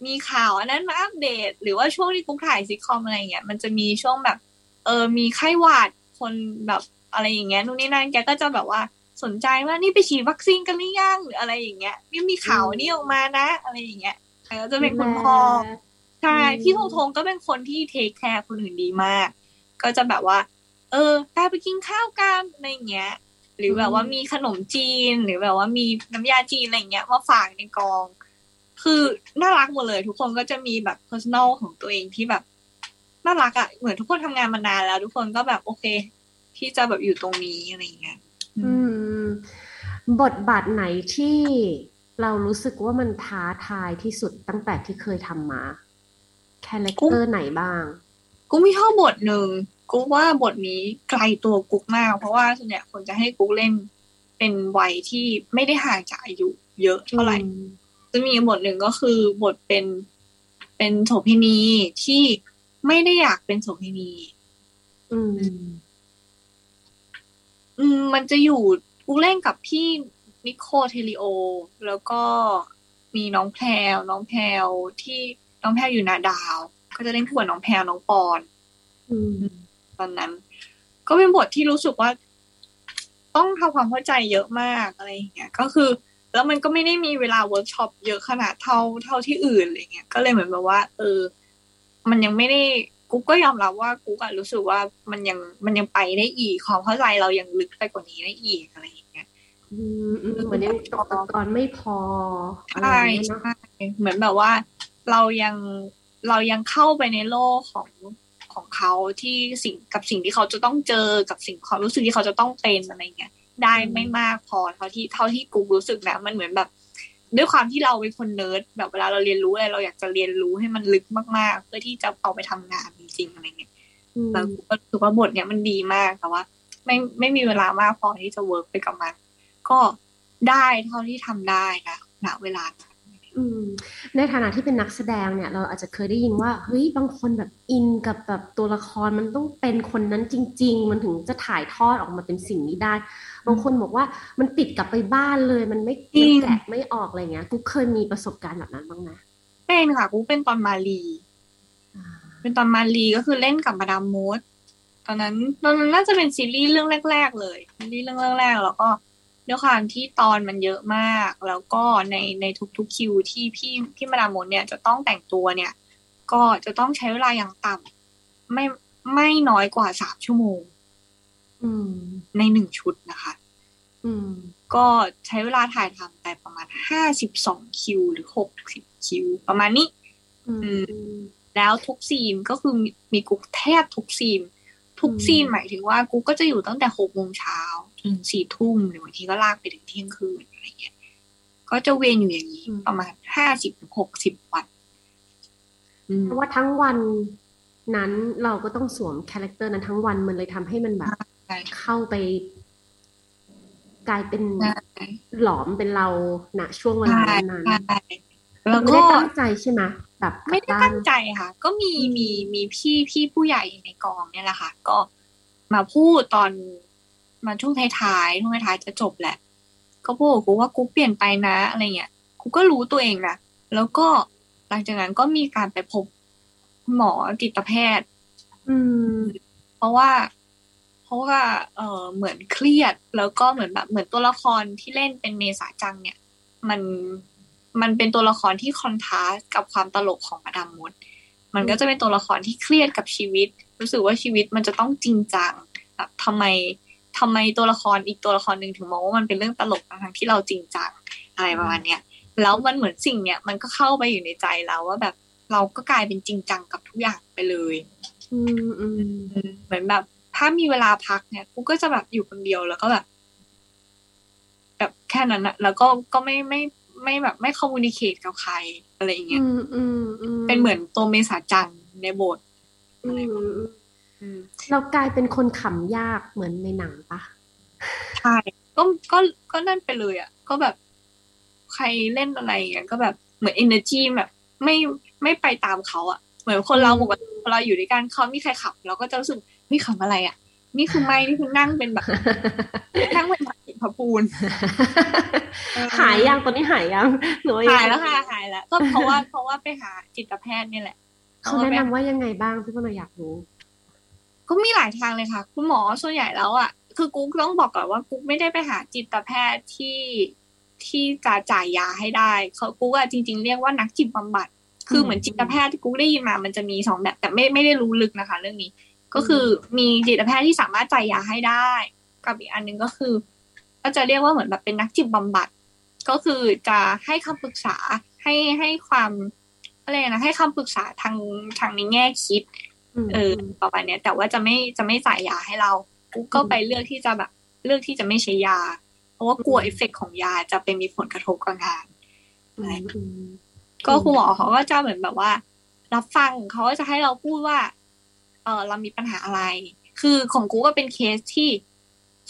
มีข่าวอันนั้นมาอัปเดต หรือว่าช่วงที่กุ๊กถ่ายซิทคอมอะไรเงี้ยมันจะมีช่วงแบบ เออมีไข้หวัดคนแบบอะไรอย่างเงี้ยนู่นนี่นั่นแกก็จะแบบว่าสนใจว่านี่ไปฉีดวัคซีนกันหรือยังหรืออะไรอย่างเงี้ยนี่มีข่าวนี่ออกมานะ อะไรอย่างเงี้ยแกก็จะเป็นคุณพ่อใช่อืมพี่ธงธงก็เป็นคนที่ take care คนอื่นดีมาก ก็จะแบบว่า เออไปไปกินข้าวกันอะไรอย่างเงี้ย หรือแบบว่ามีขนมจีน หรือแบบว่ามีน้ำยาจีนอะไรอย่างเงี้ยมาฝากในกอง คือน่ารักหมดเลย ทุกคนก็จะมีแบบ personal ของตัวเองที่แบบน่ารักอะ่ะเหมือนทุกคนทำงานมานานแล้ว ทุกคนก็แบบโอเค ที่จะแบบอยู่ตรงนี้อะไรอย่างเงี้ยอืม บทบาทไหนที่เรารู้สึกว่ามันท้าทายที่สุดตั้งแต่ที่เคยทำมา character ไหนบ้าง กูมีชอบบทหนึ่งกูว่าบทนี้ไกลตัวกุ๊กมาก เพราะว่าส่วนใหญ่คนจะให้กุ๊กเล่นเป็นวัยที่ไม่ได้ห่างจากอายุเยอะเท่าไหร่ จะมีบทหนึ่งก็คือบทเป็นเป็นโสเภณีที่ไม่ได้อยากเป็นโสเภณีอืม อืม มันจะอยู่กูเล่นกับพี่นิโคเทลิโอ แล้วก็มีน้องแพรวน้องแพรวที่ น้องแพรวอยู่นาดาว ก็จะเล่นคู่กับน้องแพรวน้องปอนอืมตอนนั้น ก็เป็นบทที่รู้สึกว่า ต้องทำความเข้าใจเยอะมากอะไรอย่างเงี้ยก็คือ แล้วมันก็ไม่ได้มีเวลาเวิร์กช็อปเยอะขนาดเท่าเท่าที่อื่นอะไรเงี้ยก็เลยเหมือนแบบว่า เออ มันยังไม่ได้กูก็ยอมรับว่ากูก็รู้สึกว่ามันยังมันยังไปได้อีกความเข้าใจเรายังลึกไปกว่านี้ได้อีกอะไรอย่างเงี้ยอืมอืมเหมือนยังตกตะกอนไม่พอใช่ใช่เหมือนแบบว่า เรายังเรายังเข้าไปในโลกของของเขาที่สิ่งกับสิ่งที่เขาจะต้องเจอกับสิ่งความรู้สึกที่เขาจะต้องเป็นอะไรเงี้ยได้ไม่มากพอเท่าที่เท่าที่กูรู้สึกนะมันเหมือนแบบ ด้วยความที่เราเป็นคนเนิร์ดแบบเวลาเราเรียนรู้อะไรเราอยากจะเรียนรู้ให้มันลึกมากๆ เพื่อที่จะเอาไปทำงานจริงๆอะไรเงี้ยแล้วกูก็รู้สึกว่าบทเนี้ยมันดีมากแต่ว่า ไม่ไม่มีเวลามากพอที่จะเวิร์กไปกับมันก็ได้เท่าที่ทำได้นะณเวลา ในฐานะที่เป็นนักแสดงเนี่ยเราอาจจะเคยได้ยินว่าเฮ้ยบางคนแบบอินกับแบบตัวละครมันต้องเป็นคนนั้นจริง ๆ มันถึงจะถ่ายทอดออกมาเป็นสิ่งนี้ได้ บางคนบอกว่ามันติดกลับไปบ้านเลย มันไม่แกะไม่ออกอะไรเงี้ยกูเคยมีประสบการณ์แบบนั้นบ้างไหมเป็นค่ะกูเป็นตอนมาลีเป็นตอนมาลีก็คือเล่นกับมาดามมดตอนนั้นตอนนั้นน่าจะเป็นซีรีส์เรื่องแรก ๆ เลยซีรีส์เรื่องแรกๆแล้วก็ ด้วยความที่ตอนมันเยอะมาก แล้วก็ในในทุกๆคิวที่พี่พี่มาดามมดเนี่ยจะต้องแต่งตัวเนี่ย ก็จะต้องใช้เวลาอย่างต่ำไม่ไม่น้อยกว่าสามชั่วโมงในหนึ่งชุดนะคะอืมก็ใช้เวลาถ่ายทำไปประมาณห้าสิบสองคิว หรือหกสิบคิว ประมาณนี้อืมแล้วทุก scene ก็คือมีมีกุ๊กแทบทุกซีน ทุกซีนหมายถึงว่ากูก็จะอยู่ตั้งแต่หกโมงเช้าถึงสี่ทุ่มหรือบางทีก็ลากไปถึงเที่ยงคืนอะไรเงี้ยก็จะเวียนอยู่อย่างนี้ ประมาณห้าสิบหกสิบวันเพราะว่าทั้งวันนั้นเราก็ต้องสวม character นั้นทั้งวันมันเลยทำให้มันแบบเข้าไป กลายเป็นหลอมเป็นเราณช่วงเวลานั้นเราไม่ได้ตั้งใจใช่ไหม แบบไม่ได้ตั้งใจค่ะ ก็มีมีมีพี่พี่ผู้ใหญ่ในกองเนี่ยแหละค่ะ ก็มาพูดตอนมาช่วงท้ายๆช่วงท้ายจะจบแหละ ก็พูดกูว่ากูเปลี่ยนไปนะอะไรเงี้ยกูก็รู้ตัวเองนะแล้วก็หลังจากนั้นก็มีการไปพบหมอจิตแพทย์ อืม เพราะว่า เพราะว่า เออเหมือนเครียด แล้วก็เหมือนแบบเหมือนตัวละครที่เล่นเป็นเมษาจังเนี่ย มัน มันเป็นตัวละครที่คอนทราสกับความตลกของมาดามมด มันก็จะเป็นตัวละครที่เครียดกับชีวิต รู้สึกว่าชีวิตมันจะต้องจริงจังแบบทำไมทำไมตัวละครอีกตัวละครหนึ่งถึงมองว่ามันเป็นเรื่องตลกทั้งที่เราจริงจังอะไรประมาณเนี้ยแล้วมันเหมือนสิ่งเนี้ยมันก็เข้าไปอยู่ในใจเราว่าแบบเราก็กลายเป็นจริงจังกับทุกอย่างไปเลยเหมือนแบบ ถ้ามีเวลาพักเนี่ยกูก็จะแบบอยู่คนเดียวแล้วก็แบบ แบบแค่นั้นอะแล้วก็ก็ไม่ไม่ ไม่แบบไม่คอมมูนิเคตกับใครอะไรอย่างเงี้ยเป็นเหมือนตัวเมษาจันในบทเรากลายเป็นคนขำยากเหมือนในหนังปะใช่ก็ก็ก็นั่นไปเลยอะ ก็แบบใครเล่นอะไรอย่างเงี้ยก็แบบเหมือนเอเนอร์จีแบบไม่ไม่ไปตามเขาอะ เหมือนคนเราปกติเราอยู่ด้วยกันเขามีใครขับ เราก็จะรู้สึกนี่ขำอะไรอะ นี่คือไม่นี่คือนั่งเป็นแบบนั่งเป็น พระปูน หายยังตอนนี้หายยังหนูหายแล้วค่ะหายแล้ว ก็เพราะว่าเพราะว่าไปหาจิตแพทย์นี่แหละเขาแนะนำว่ายังไงบ้างที่พวกเราอยากรู้ ก็มีหลายทางเลยค่ะ คุณหมอส่วนใหญ่แล้วอะคือกุ๊กต้องบอกก่อนว่ากุ๊กไม่ได้ไปหาจิตแพทย์ที่ที่จะจ่ายยาให้ได้เขากุ๊กอะจริง ๆ เรียกว่านักจิตบำบัด คือเหมือนจิตแพทย์ที่กุ๊กได้ยินมา มันจะมีสองแบบแต่ไม่ไม่ได้รู้ลึกนะคะ เรื่องนี้ ก็คือมีจิตแพทย์ที่สามารถจ่ายยาให้ได้ กับอีกอันหนึ่งก็คือ ก็จะเรียกว่าเหมือนแบบเป็นนักจิตบำบัด ก็คือจะให้คำปรึกษาให้ให้ความอะไรนะให้คำปรึกษาทางทางในแง่คิดเออประมาณเนี้ย แต่ว่าจะไม่จะไม่จ่ายยาให้เรา ก็ไปเลือกที่จะแบบเลือกที่จะไม่ใช้ยา เพราะว่ากลัวเอฟเฟกของยาจะเป็นมีผลกระทบกับงานอะไรก็คุณหมอเขาก็จะเหมือนแบบว่า รับฟังเขาก็จะให้เราพูดว่า เออเรามีปัญหาอะไร คือของกูก็เป็นเคสที่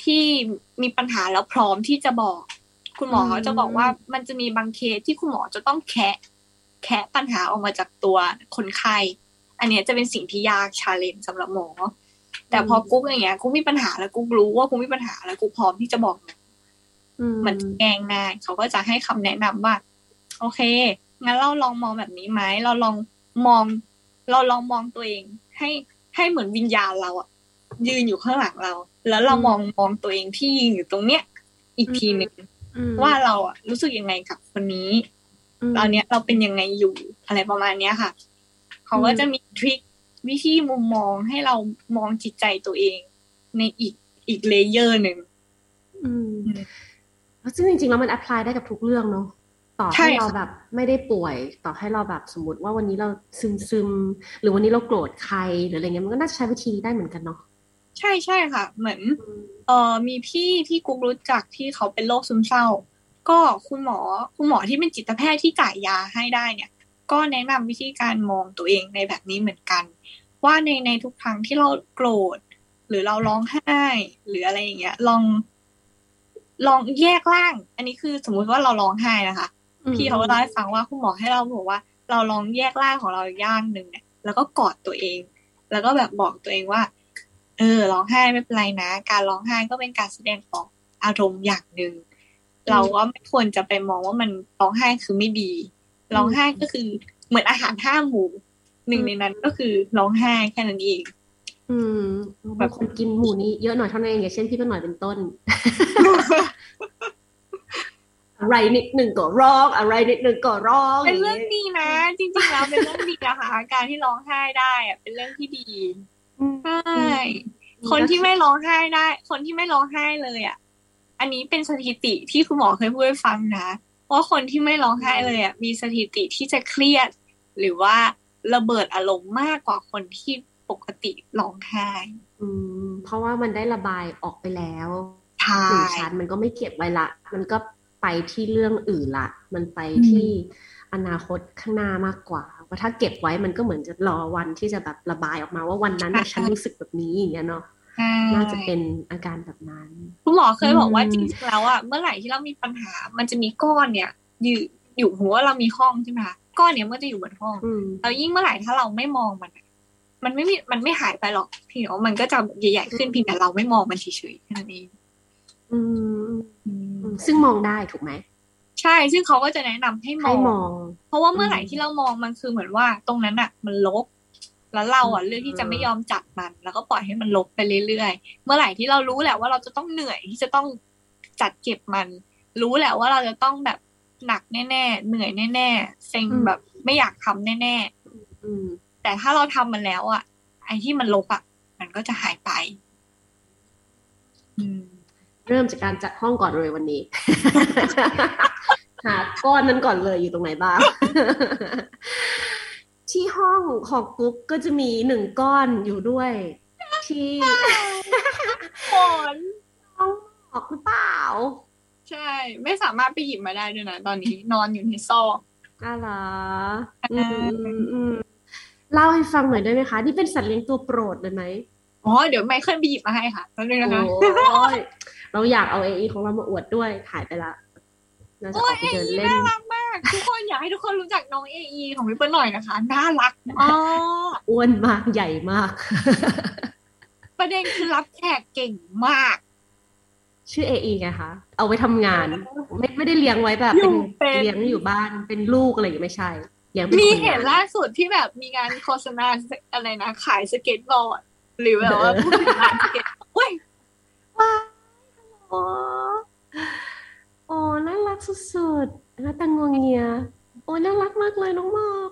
ที่มีปัญหาแล้วพร้อมที่จะบอก คุณหมอจะบอกว่ามันจะมีบางเคสที่คุณหมอจะต้องแคะแคะปัญหาออกมาจากตัวคนไข้อันนี้จะเป็นสิ่งที่ยากชาเลนจ์สำหรับหมอ แต่พอกุ๊กอย่างเงี้ยกุ๊กมีปัญหาแล้วกุ๊กรู้ว่ากุ๊กมีปัญหาแล้วกุ๊กพร้อมที่จะบอกมันแกงง่ายเขาก็จะให้คำแนะนำว่า โอเค งั้นเราลองมองแบบนี้ไหมเราลองมอง เราลองมองตัวเอง ให้ให้เหมือนวิญญาณเราอะ ยืนอยู่ข้างหลังเรา แล้วเรามองมองตัวเองที่ยืนอยู่ตรงเนี้ย อีกทีหนึ่งว่าเราอะรู้สึกยังไงกับคนนี้ตอนเนี้ยเราเป็นยังไงอยู่อะไรประมาณเนี้ยค่ะ เขาก็จะมี trick วิธีมุมมองให้เรามองจิตใจตัวเอง ในอีกอีก layer หนึ่งซึ่งจริงๆแล้วมัน apply ได้กับทุกเรื่องเนาะต่อให้เราแบบไม่ได้ป่วย ต่อให้เราแบบสมมติว่าวันนี้เราซึมซึมหรือวันนี้เราโกรธใครหรืออะไรเงี้ยมันก็น่าจะใช้วิธีนี้ได้เหมือนกันเนาะ ใช่ใช่ค่ะ เหมือนเออมีพี่ที่กุ๊กรู้จักที่เขาเป็นโรคซึมเศร้า ก็คุณหมอคุณหมอที่เป็นจิตแพทย์ที่จ่ายยาให้ได้เนี่ย ก็แนะนำวิธีการมองตัวเองในแบบนี้เหมือนกัน ว่าในในทุกครั้งที่เราโกรธ หรือเราร้องไห้ หรืออะไรอย่างเงี้ย ลอง ลองแยกร่าง อันนี้คือสมมุติว่าเราร้องไห้นะคะพี่เขาก็เล่าให้ฟังว่าคุณหมอให้เราบอกว่า เราลองแยกร่างของเราย่างหนึ่งเนี่ย แล้วก็กอดตัวเอง แล้วก็แบบบอกตัวเองว่า เออร้องไห้ไม่เป็นไรนะ การร้องไห้ก็เป็นการแสดงออกอารมณ์อย่างหนึ่งเราก็ไม่ควรจะไปมองว่ามันร้องไห้คือไม่ดีร้องไห้ก็คือเหมือนอาหารห้าหมู่หนึ่งในนั้นก็คือร้องไห้แค่นั้นเอง อืมแบบคนกินหมูนี้เยอะหน่อยเท่านั้นเองอย่างเช่นพี่เป็นหน่อยเป็นต้น อะไรนิดหนึ่งก็ร้อง อะไรนิดหนึ่งก็ร้องเป็นเรื่องดีนะ จริงๆแล้วเป็นเรื่องดีนะคะการที่ร้องไห้ได้อะเป็นเรื่องที่ดี ใช่คนที่ไม่ร้องไห้ได้ คนที่ไม่ร้องไห้เลยอะ อันนี้เป็นสถิติที่คุณหมอเคยพูดให้ฟังนะว่าคนที่ไม่ร้องไห้เลยอะมีสถิติที่จะเครียด หรือว่าระเบิดอารมณ์มากกว่าคนที่ปกติร้องไห้อืม เพราะว่ามันได้ระบายออกไปแล้วใช่ชั้นมันก็ไม่เก็บไว้ละ มันก็ไปที่เรื่องอื่นละ มันไปที่อนาคตข้างหน้ามากกว่า ว่าถ้าเก็บไว้มันก็เหมือนจะรอวันที่จะแบบระบายออกมาว่าวันนั้นฉันรู้สึกแบบนี้อย่างเงี้ยเนาะน่าจะเป็นอาการแบบนั้นคุณหมอเคยบอกว่าจริงๆแล้วอะเมื่อไหร่ที่เรามีปัญหา มันจะมีก้อนเนี่ยอยู่อยู่หัวเรามีห้องใช่ไหมคะก้อนเนี่ยมันจะอยู่บนห้องแล้วยิ่งเมื่อไหร่ถ้าเราไม่มองมันมันไม่มีมันไม่หายไปหรอกพี่เนาะมันก็จะใหญ่ๆขึ้นเพียงแต่เราไม่มองมันเฉยๆแค่นั้นเองอืมซึ่งมองได้ถูกไหม ใช่ซึ่งเขาก็จะแนะนำให้มอง เพราะว่าเมื่อไหร่ที่เรามองมันคือเหมือนว่าตรงนั้นอะมันลบแล้วเราอะเลือกที่จะไม่ยอมจับมัน แล้วก็ปล่อยให้มันลบไปเรื่อยๆ เมื่อไหร่ที่เรารู้แหละว่าเราจะต้องเหนื่อยที่จะต้องจัดเก็บมัน รู้แหละว่าเราจะต้องแบบหนักแน่ๆเหนื่อยแน่ๆเซ็งแบบไม่อยากทำแน่ๆแต่ถ้าเราทำมันแล้วอะไอ้ที่มันลบอะมันก็จะหายไป อืม เริ่มจากการจัดห้องก่อนเลยวันนี้ หาก้อนนั้นก่อนเลยอยู่ตรงไหนบ้าง ที่ห้องของกุ๊กก็จะมีหนึ่งก้อนอยู่ด้วย ที่ฝนน้องออกหรือเปล่า ใช่ ไม่สามารถไปหยิบมาได้ด้วยนะตอนนี้นอนอยู่ในซอกอะไรอืมเล่าให้ฟังหน่อยได้ไหมคะ นี่เป็นสัตว์เลี้ยงตัวโปรดเลยไหมอ๋อ เดี๋ยวไมเคิลไปหยิบมาให้ค่ะแป๊บนึงนะคะ เราอยากเอาเอของเรามาอวดด้วยหายไปละเราจะออกไปเดินเล่นน่ารักมาก ทุกคนอยากให้ทุกคนรู้จักน้องเอไของพี่เปิ้ลหน่อยนะคะ น่ารักมากอ้วนมากใหญ่มาก ประเด็นคือรับแขกเก่งมาก ชื่อเอไงคะเอาไว้ทำงาน ไม่ไม่ได้เลี้ยงไว้แบบเป็นเลี้ยงอยู่บ้านเป็นลูกอะไรอย่างไม่ใช่เลี้ยงมีเห็นล่าสุดที่แบบมีงานโฆษณาอะไรนะ ขายสเก็ตบอร์ด หรือแบบว่าพูดถึงร้านสเก็ตเฮ้ยว้า โอ้โอ้น่ารักสุดๆน่าตังงวงเงีย โอ้น่ารักมากเลยน้องหมอก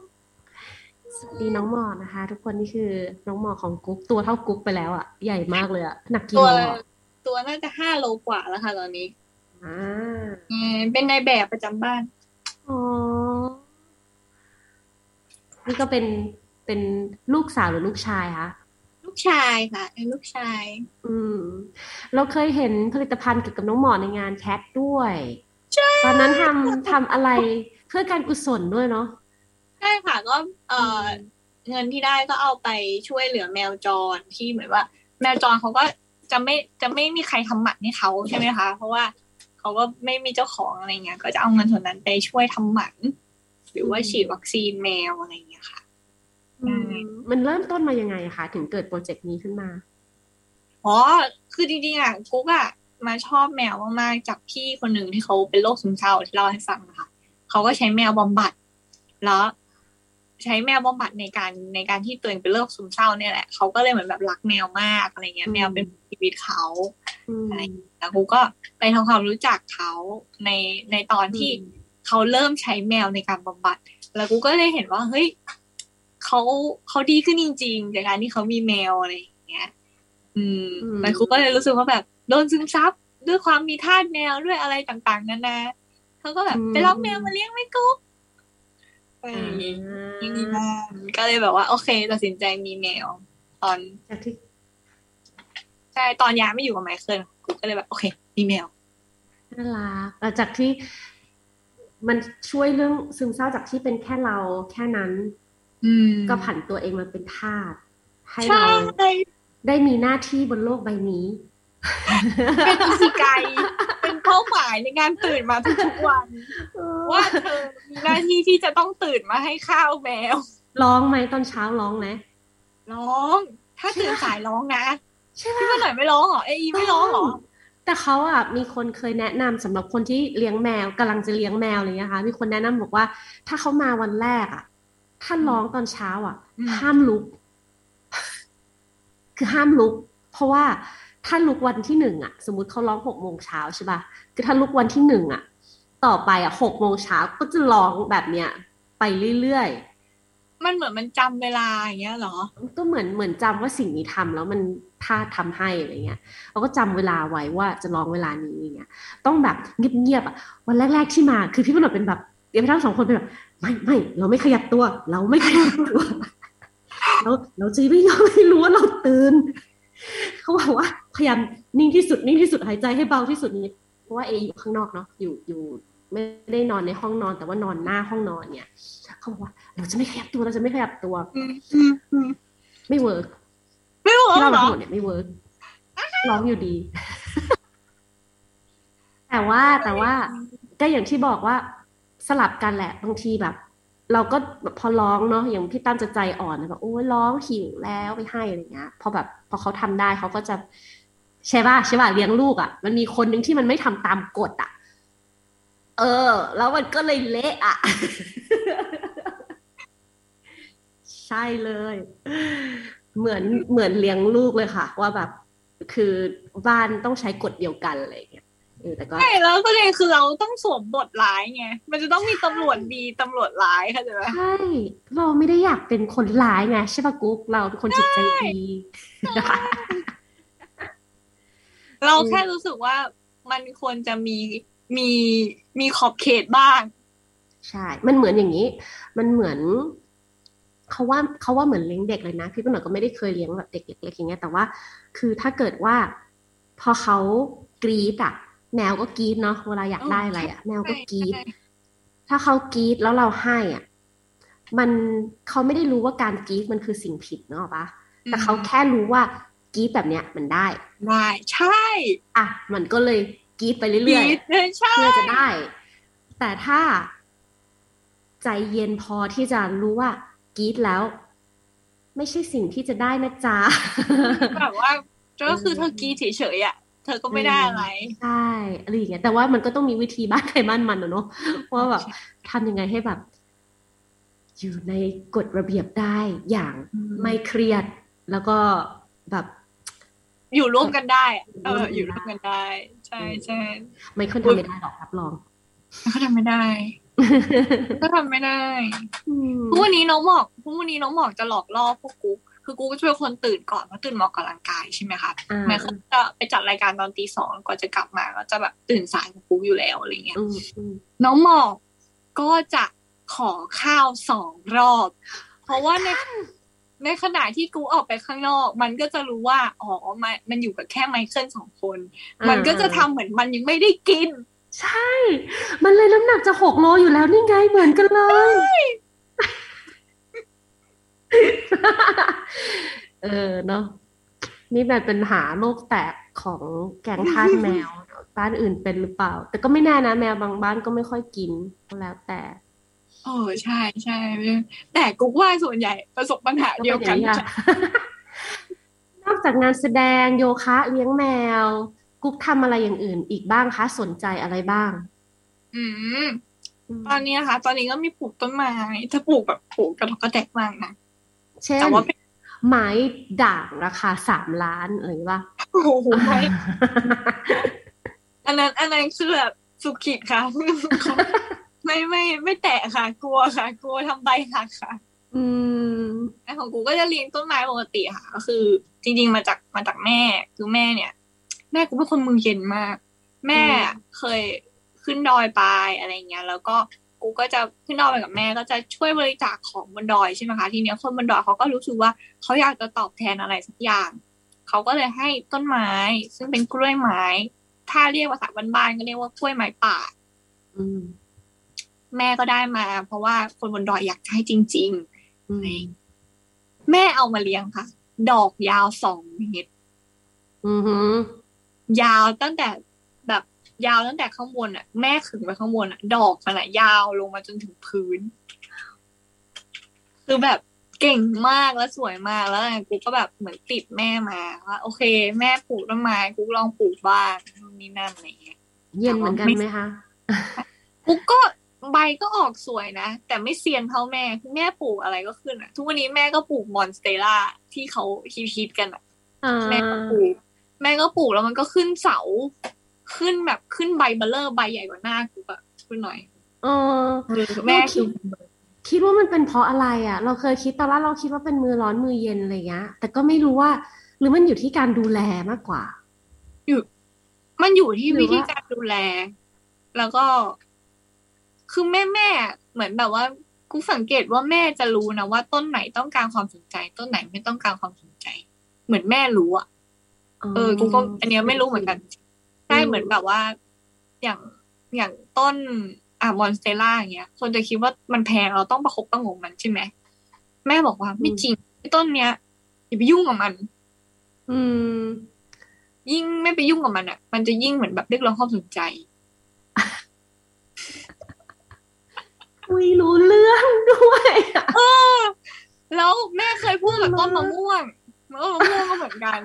สวัสดีน้องหมอกนะคะ ทุกคนนี่คือน้องหมอกของกุ๊กตัวเท่ากุ๊กไปแล้วอะใหญ่มากเลยอะหนักกี่โลตัวน่าจะห้าโลกว่าแล้วค่ะ ตอนนี้อ่าเป็นในแบบประจำบ้านอ๋อนี่ก็เป็นเป็นลูกสาวหรือลูกชายคะ กชายค่ะ เป็นลูกชาย อืม เราเคยเห็นผลิตภัณฑ์เกี่ยวกับน้องหมอในงานแคทด้วยตอนนั้นทำทำอะไรเพื่อการกุศลด้วยเนาะ ใช่ค่ะ ก็เออเงินที่ได้ก็เอาไปช่วยเหลือแมวจรที่เหมือนว่า แมวจรเขาก็จะไม่จะไม่มีใครทำหมันให้เขาใช่ไหมคะ เพราะว่าเขาก็ไม่มีเจ้าของอะไรเงี้ย ก็จะเอาเงินส่วนนั้นไปช่วยทำหมัน หรือว่าฉีดวัคซีนแมวอะไรเงี้ยค่ะ มันเริ่มต้นมายังไงคะ ถึงเกิด project นี้ขึ้นมา อ๋อ คือจริงๆอะกุ๊กอะมาชอบแมวมากๆจากพี่คนหนึ่งที่เขาเป็นโรคซึมเศร้าที่เล่าให้ฟังนะคะเขาก็ใช้แมวบำบัด แล้ว ใช้แมวบำบัดในการในการที่ตัวเองเป็นโรคซึมเศร้าเนี่ยแหละเขาก็เลยเหมือนแบบรักแมวมากอะไรเงี้ย แมวเป็นชีวิตเขาอะไรแล้วกูก็ไปทำความรู้จักเขาในในตอนที่เขาเริ่มใช้แมวในการบำบัด แล้วกูก็เลยเห็นว่าเฮ้ย เขาเขาดีขึ้นจริงๆจากการที่เขามีแมวอะไรอย่างเงี้ย อืมแล้วกูก็เลยรู้สึกว่าแบบโดนซึมซับด้วยความมีทาสแมวด้วยอะไรต่างๆนานาเขาก็แบบไปรับแมวมาเลี้ยงไม่กุ๊กก็เลยแบบว่า โอเคตัดสินใจมีแมว ตอนจากที่ใช่ตอนย้ายไม่อยู่กับไมเคิลกูก็เลยแบบ โอเค มีแมวน่ารักหลังจากที่มันช่วยเรื่องซึมเศร้าจากที่เป็นแค่เราแค่นั้น ก็ผันตัวเองมาเป็นทาสให้เราได้มีหน้าที่บนโลกใบนี้ เป็นอิสิไกเป็นเป้าหมายในการตื่นมาทุกวัน ว่าเธอมีหน้าที่ที่จะต้องตื่นมาให้ข้าวแมวร้องไหมตอนเช้าร้องไหมร้อง ถ้าตื่นสายร้องนะใช่ไหมพี่ว่าหน่อยไม่ร้องเหรอเอไม่ร้องเหรอแต่เขาอะมีคนเคยแนะนำสำหรับคนที่เลี้ยงแมวกำลังจะเลี้ยงแมวอะไรเงี้ยค่ะมีคนแนะนำบอกว่า ถ้าเขามาวันแรกอะ ถ้าร้องตอนเช้าอะ ห้ามลุก คือห้ามลุก เพราะว่าถ้าลุกวันที่หนึ่งอะ สมมติเขาร้องหกโมงเช้าใช่ป่ะคือถ้าลุกวันที่หนึ่งอะ ต่อไปอะหกโมงเช้าก็จะร้องแบบเนี้ยไปเรื่อยๆ มันเหมือนมันจำเวลาอย่างเงี้ยเหรอ ก็เหมือนเหมือนจำว่าสิ่งนี้ทำแล้วมันถ้าทำให้อะไรเงี้ยเราก็จำเวลาไว้ว่าจะร้องเวลานี้อย่างเงี้ย ต้องแบบเงียบๆอะวันแรก ๆที่มา คือพี่พนดเป็นแบบเดี๋ยวพี่ทั้งสองคนเป็นแบบ ไม่ไม่เราไม่ขยับตัว เราไม่ขยับตัวเราเราจะไม่ยอมให้รู้ว่าเราตื่นเขาบอกว่าพยายามนิ่งที่สุดนิ่งที่สุดหายใจให้เบาที่สุดนี้เพราะว่าเออยู่ข้างนอกเนาะอยู่อยู่ไม่ได้นอนในห้องนอน แต่ว่านอนหน้าห้องนอนเนี่ยเขาบอกว่า เราจะไม่ขยับตัวเราจะไม่ขยับตัวไม่ work ไม่ work ที่เราทั้งหมดเนี่ยไม่ work ร้องอยู่ดี แต่ว่าแต่ว่าก็อย่างที่บอกว่า สลับกันแหละบางทีแบบ เราก็พอร้องเนาะอย่างพี่ตั้มจะใจอ่อนแบบโอ้ยร้องหิวแล้วไปให้อะไรเงี้ยพอแบบพอเขาทำได้เขาก็จะใช่ป่ะใช่ป่ะเลี้ยงลูกอะ่ะ มันมีคนหนึ่งที่มันไม่ทำตามกฎอะ่ะ เออ แล้วมันก็เลยเละอะ่ะ ใช่เลย เหมือนเหมือนเลี้ยงลูกเลยค่ะ ว่าแบบคือบ้านต้องใช้กฎเดียวกันอะไรเงี้ย แต่ก็ใช่แล้วประเด็นคือเราต้องสวมบทร้ายไงมันจะต้องมีตำรวจดีตำรวจร้ายค่ะเจ๊ใช่เราไม่ได้อยากเป็นคนร้ายไงใช่ปะกุ๊กเราเป็นคนจิตใจดีเราแค่รู้สึกว่ามันควรจะมีมีมีขอบเขตบ้าง ใช่ มันเหมือนอย่างนี้ มันเหมือนเขาว่าเขาว่าเหมือนเลี้ยงเด็กเลยนะ พี่ก็หน่อยก็ไม่ได้เคยเลี้ยงแบบเด็กเล็กๆอย่างเงี้ยแต่ว่า คือถ้าเกิดว่า พอเขากรีดอะ แมวก็กรีดเนาะเวลาอยากได้อะไรอะแมวก็กรีดถ้าเขากรีดแล้วเราให้อะ มันเขาไม่ได้รู้ว่าการกรีดมันคือสิ่งผิดเนาะปะแต่เขาแค่รู้ว่ากรีดแบบเนี้ยมันได้ได้ใช่ อะ มันก็เลยกรีดไปเรื่อยๆเพื่อจะได้ แต่ถ้าใจเย็นพอที่จะรู้ว่ากรีดแล้ว ไม่ใช่สิ่งที่จะได้นะจ๊ะแบบว่าก็คือเธอกรีดเฉยๆอะ เธอก็ไม่ได้อะไร ใช่อะไรอย่างเงี้ยแต่ว่ามันก็ต้องมีวิธีบ้านใครบ้านมันเนาะว่าแบบทำยังไงให้แบบ อยู่ในกฎระเบียบได้อย่างไม่เครียด แล้วก็แบบ อยู่ร่วมกันได้เอออยู่ร่วมกันได้ ใช่ใช่ไม่ค่อยทำไม่ได้หรอกครับลองเขาทำไม่ได้ก็ทำไม่ได้พรุ่งนี้น้องหมอกพรุ่งนี้น้องหมอกจะหลอกล่อพวกกุ๊ก คือกูก็ช่วยคนตื่นก่อนเพราะตื่นมาออกกำลังกายใช่ไหมคะแม่เขาจะไปจัดรายการตอนตีสองก่อนจะกลับมาก็จะแบบตื่นสายกูอยู่แล้วอะไรเงี้ยน้องหมอกก็จะขอข้าวสองรอบ เพราะว่าในในขณะที่กูออกไปข้างนอก มันก็จะรู้ว่าอ๋อมันมันอยู่กับแค่ไมเคิลสองคน มันก็จะทำเหมือนมันยังไม่ได้กิน ใช่ มันเลยน้ำหนักจะหกโลอยู่แล้วนี่ไงเหมือนกันเลย เออเนาะนี่แบบเป็นหาโรคแตกของแกงทาสแมว บ้านอื่นเป็นหรือเปล่า แต่ก็ไม่แน่นะแมวบางบ้านก็ไม่ค่อยกินก็แล้วแต่เออใช่ใช่แต่กุ๊กว่าส่วนใหญ่ประสบปัญหาเดียวกันนอกจากงานแสดงโยคะเลี้ยงแมว กุ๊กทำอะไรอย่างอื่น อีกบ้างคะสนใจอะไรบ้าง อืมตอนนี้นะคะ ตอนนี้ก็มีปลูกต้นไม้ถ้าปลูกแบบปลูกกระทบกระแทกมากนะ เช่นแต่ว่าเป็นไม้ด่างราคาสามล้านอะไรป่ะโอ้โหไม่อันนั้นอันนั้นคือแบบสุขิดค่ะ ไม่ไม่ไม่แตะค่ะ กลัวค่ะ กลัวทำใบหักค่ะ อืมไอของกูก็จะเลี้ยงต้นไม้ปกติค่ะ ก็คือ จริง ๆ มาจากมาจากแม่ คือแม่เนี่ย แม่กูเป็นคนมือเย็นมาก แม่เคยขึ้นดอยไปอะไรเงี้ย แล้วก็ กูก็จะขึ้นดอยไปกับแม่ก็จะช่วยบริจาคของบนดอยใช่ไหมคะทีเนี้ยคนบนดอยเขาก็รู้สึกว่าเขาอยากจะตอบแทนอะไรสักอย่างเขาก็เลยให้ต้นไม้ ซึ่งเป็นกล้วยไม้ ถ้าเรียกภาษาบ้านๆก็เรียกว่ากล้วยไม้ป่าอืม แม่ก็ได้มา เพราะว่าคนบนดอยอยากให้จริงๆอืมแม่เอามาเลี้ยงค่ะ ดอกยาวสองเมตรอือหือยาวตั้งแต่แบบ ยาวตั้งแต่ข้างบนอะ แม่ขึงไปข้างบนอะ ดอกมันอะยาวลงมาจนถึงพื้น คือแบบเก่งมากและสวยมากแล้วกูก็แบบเหมือนติดแม่มาว่าโอเค แม่ปลูกต้นไม้กูลองปลูกบ้างนู่นนี่นั่นอะไรอย่างเงี้ยเย็นเหมือนกันไหมคะกูก็ใบก็ออกสวยนะ แต่ไม่เซียนเท่าแม่คือแม่ปลูกอะไรก็ขึ้นอะ ทุกวันนี้แม่ก็ปลูกมอนสเตล่าที่เขาฮิตๆกันอะอ่าแม่ก็ปลูก แม่ก็ปลูกแล้วมันก็ขึ้นเสา ขึ้นแบบขึ้นใบเบลเลอร์ใบใหญ่กว่าหน้ากูอะขึ้นหน่อยเออแม่คือคิดว่ามันเป็นเพราะอะไรอะ เราเคยคิดตอนแรกเราคิดว่าเป็นมือร้อนมือเย็นอะไรเงี้ย แต่ก็ไม่รู้ว่า หรือมันอยู่ที่การดูแลมากกว่า อยู่ มันอยู่ที่หรือวิธีว่าการดูแล แล้วก็ คือแม่แม่เหมือนแบบว่ากูสังเกตว่าแม่จะรู้นะว่าต้นไหนต้องการความสนใจ ต้นไหนไม่ต้องการความสนใจ เหมือนแม่รู้อะเออกูก็อันเนี้ยไม่รู้เหมือนกัน ใช่อืมเหมือนแบบว่า อย่างอย่างต้นอ่ามอนสเตล่าอย่างเงี้ยคนจะคิดว่ามันแพงเราต้องประคบประหงมมันใช่ไหมแม่บอกว่าไม่จริงไอ้ต้นเนี้ยอย่าไปยุ่งกับมัน อืม ยิ่งไม่ไปยุ่งกับมันอะ มันจะยิ่งเหมือนแบบเรียกร้องความสนใจอุ้ยรู้เรื่องด้วยอะแล้วแม่เคยพูดกับต้นมะม่วงต้นมะม่วงก็เหมือนกัน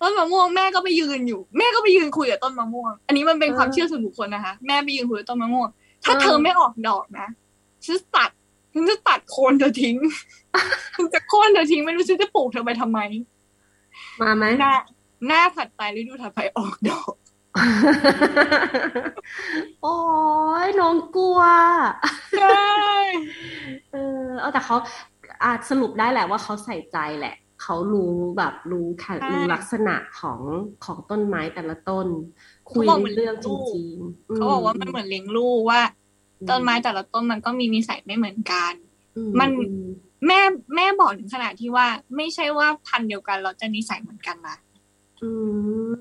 ต้นมะม่วงแม่ก็ไปยืนอยู่ แม่ก็ไปยืนคุยกับต้นมะม่วง อันนี้มันเป็นความเชื่อส่วนบุคคลนะคะ แม่ไปยืนคุยกับต้นมะม่วง ถ้าเธอไม่ออกดอกนะฉันจะตัดฉันจะตัดโคนเธอทิ้งฉันจะโค่นเธอทิ้งไม่รู้ฉันจะปลูกเธอไปทำไม มาไหมหน้าหน้าถัดไปฤดูถัดไปออกดอก โอ้ยน้องกลัวใช่เออเอาแต่เขาอาจสรุปได้แหละว่าเขาใส่ใจแหละ เขารู้แบบรู้ค่ะรู้ลักษณะของของต้นไม้แต่ละต้น คุยในเรื่องจริงๆเขาบอกว่ามันเหมือนเลี้ยงลูกว่า ต้นไม้แต่ละต้นมันก็มีนิสัยไม่เหมือนกันอืมันอืแม่แม่บอกถึงขนาดที่ว่า ไม่ใช่ว่าพันธุ์เดียวกันเราจะนิสัยเหมือนกันนะอืม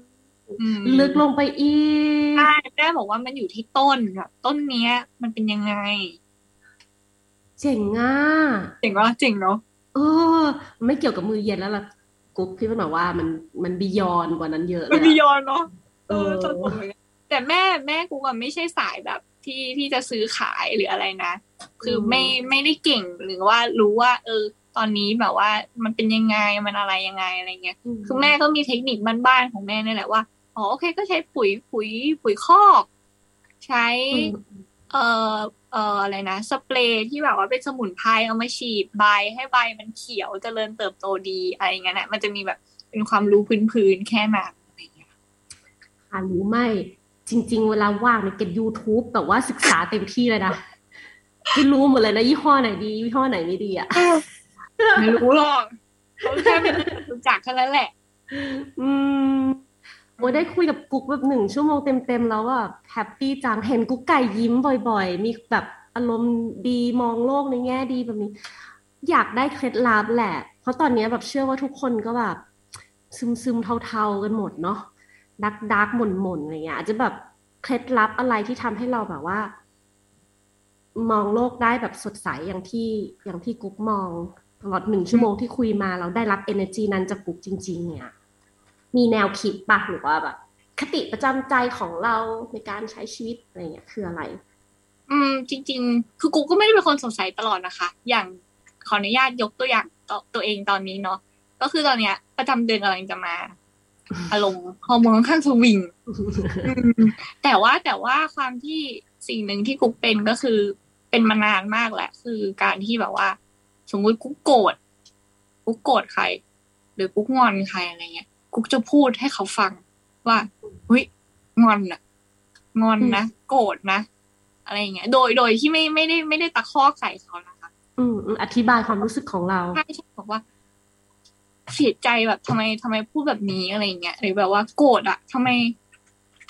อืมลึกลงไปอีกใช่แม่บอกว่ามันอยู่ที่ต้นแบบต้นเนี้ย มันเป็นยังไง เจ๋งอะเจ๋งว่าจริงเนาะ เออ ไม่เกี่ยวกับมือเย็นแล้วล่ะกุ๊กพี่มันบอกว่ามันมันบียอนกว่านั้นเยอะเลมันยมีอะยอนเนาะเออเออจนผมเลยแต่แม่แม่กูอะไม่ใช่สายแบบที่ที่จะซื้อขายหรืออะไรนะ คือไม่ไม่ได้เก่งหรือว่ารู้ว่า เออ ตอนนี้แบบว่า มันเป็นยังไงมันอะไรยังไงอะไรเงี้ย คือแม่ก็มีเทคนิคบ้านๆของแม่นี่แหละว่าอ๋อโอเคก็ใช้ปุ๋ยปุ๋ยปุ๋ยคอก ใช้อืมเอ่อ เอ่ออะไรนะสเปรย์ที่แบบว่าเป็นสมุนไพรเอามาฉีดใบให้ใบมันเขียวเจริญเติบโตดีอะไรอย่างเงี้ยนะมันจะมีแบบเป็นความรู้พื้นๆแค่นั้นอะไรอย่างเงี้ยอ่ารู้ไหมจริง ๆ เวลาว่างเนี่ยเก็บ YouTube แบบว่าศึกษาเต็มที่เลยนะคือรู้หมดเลยนะยี่ห้อไหนดียี่ห้อไหนไม่ดีอะไม่รู้หรอกเขาแค่เป็นรู้จักแค่นั้นแหละ อืม โอ้ยได้คุยกับกุ๊กแบบหนึ่งชั่วโมงเต็มๆแล้วแบบแฮปปี้จังเห็นกุ๊กไก่ยิ้มบ่อยๆ มีแบบอารมณ์ดีมองโลกในแง่ดีแบบนี้ อยากได้เคล็ดลับแหละ เพราะตอนนี้แบบเชื่อว่าทุกคนก็แบบ ซึมๆเทาๆกันหมดเนาะดักดักหม่นหม่นๆอะไรเงี้ยอาจจะแบบเคล็ดลับอะไรที่ทำให้เราแบบว่า มองโลกได้แบบสดใสอย่างที่อย่างที่กุ๊กมองตลอดหนึ่งชั่วโมงที่คุยมาเราได้รับ energy นั้นจากกุ๊กจริง ๆ เนี่ย มีแนวคิดปะหรือว่าแบบคติประจำใจของเราในการใช้ชีวิตอะไรเงี้ยคืออะไร อืม จริง ๆ คือกูก็ไม่ได้เป็นคนสงสัยตลอดนะคะ อย่างขออนุญาตยกตัวอย่างตัวตัวเองตอนนี้เนาะก็คือตอนเนี้ย ประจำเดือนกำลังจะมาอารมณ์ฮอร์โมนค่อนข้างสวิงแต่ว่าแต่ว่าความที่สิ่งหนึ่งที่กุ๊กเป็นก็คือเป็นมานานมากแหละ คือการที่แบบว่า สมมุติกุ๊กโกรธกุ๊กโกรธใคร หรือกุ๊กงอนใครอะไรเงี้ย กุ๊กจะพูดให้เขาฟัง ว่าเฮ้ยงอนอะงอนนะโกรธนะอะไรเงี้ย โดยโดยที่ไม่ไม่ได้ไม่ได้ตะคอกใส่เขานะคะ อืมอธิบายความรู้สึกของเราใช่ใช่บอกว่า เสียใจแบบทำไมทำไมพูดแบบนี้อะไรเงี้ยหรือแบบว่าโกรธอะทำไม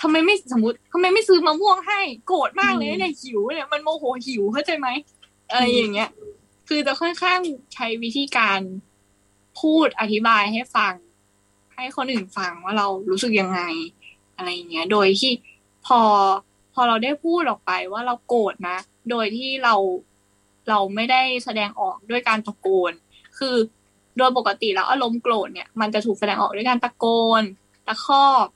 ทำไมไม่สมมติทำไมไม่ซื้อมะม่วงให้ โกรธมากเลยเนี่ยหิวเนี่ยมันโมโหหิวเข้าใจไหมอะไรอย่างเงี้ย คือจะค่อนข้างใช้วิธีการพูดอธิบายให้ฟัง ให้คนอื่นฟังว่าเรารู้สึกยังไง อะไรเงี้ย โดยที่พอพอเราได้พูดออกไปว่าเราโกรธนะ โดยที่เราเราไม่ได้แสดงออกด้วยการตะโกน คือโดยปกติแล้วอารมณ์โกรธเนี่ย มันจะถูกแสดงออกด้วยการตะโกน ตะคอก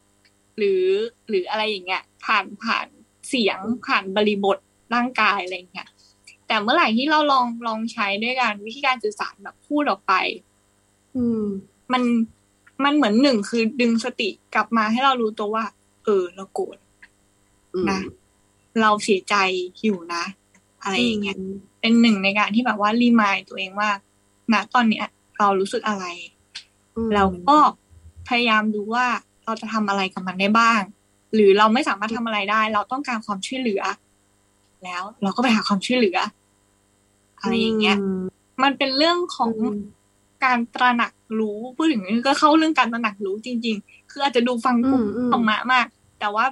หรือหรืออะไรอย่างเงี้ย ผ่านผ่านเสียงผ่านบริบทร่างกายอะไรเงี้ย แต่เมื่อไหร่ที่เราลองลองใช้ด้วยการวิธีการสื่อสารแบบพูดออกไป อืม มัน มันเหมือนหนึ่งคือดึงสติกลับมาให้เรารู้ตัวว่า เออ เราโกรธนะเราเสียใจอยู่นะ อะไรอย่างเงี้ยเป็นหนึ่งในการที่แบบว่ารีมายตัวเองว่าณตอนเนี้ย เรารู้สึกอะไรเราก็พยายามดูว่าเราจะทำอะไรกับมันได้บ้าง หรือเราไม่สามารถทำอะไรได้ เราต้องการความช่วยเหลือ แล้วเราก็ไปหาความช่วยเหลือ อะไรอย่างเงี้ย มันเป็นเรื่องของการตระหนัก รู้พูดถึงก็เข้าเรื่องการตระหนักรู้จริง ๆ คืออาจจะดูฟังกุ้งธรรมะมาก แต่ว่า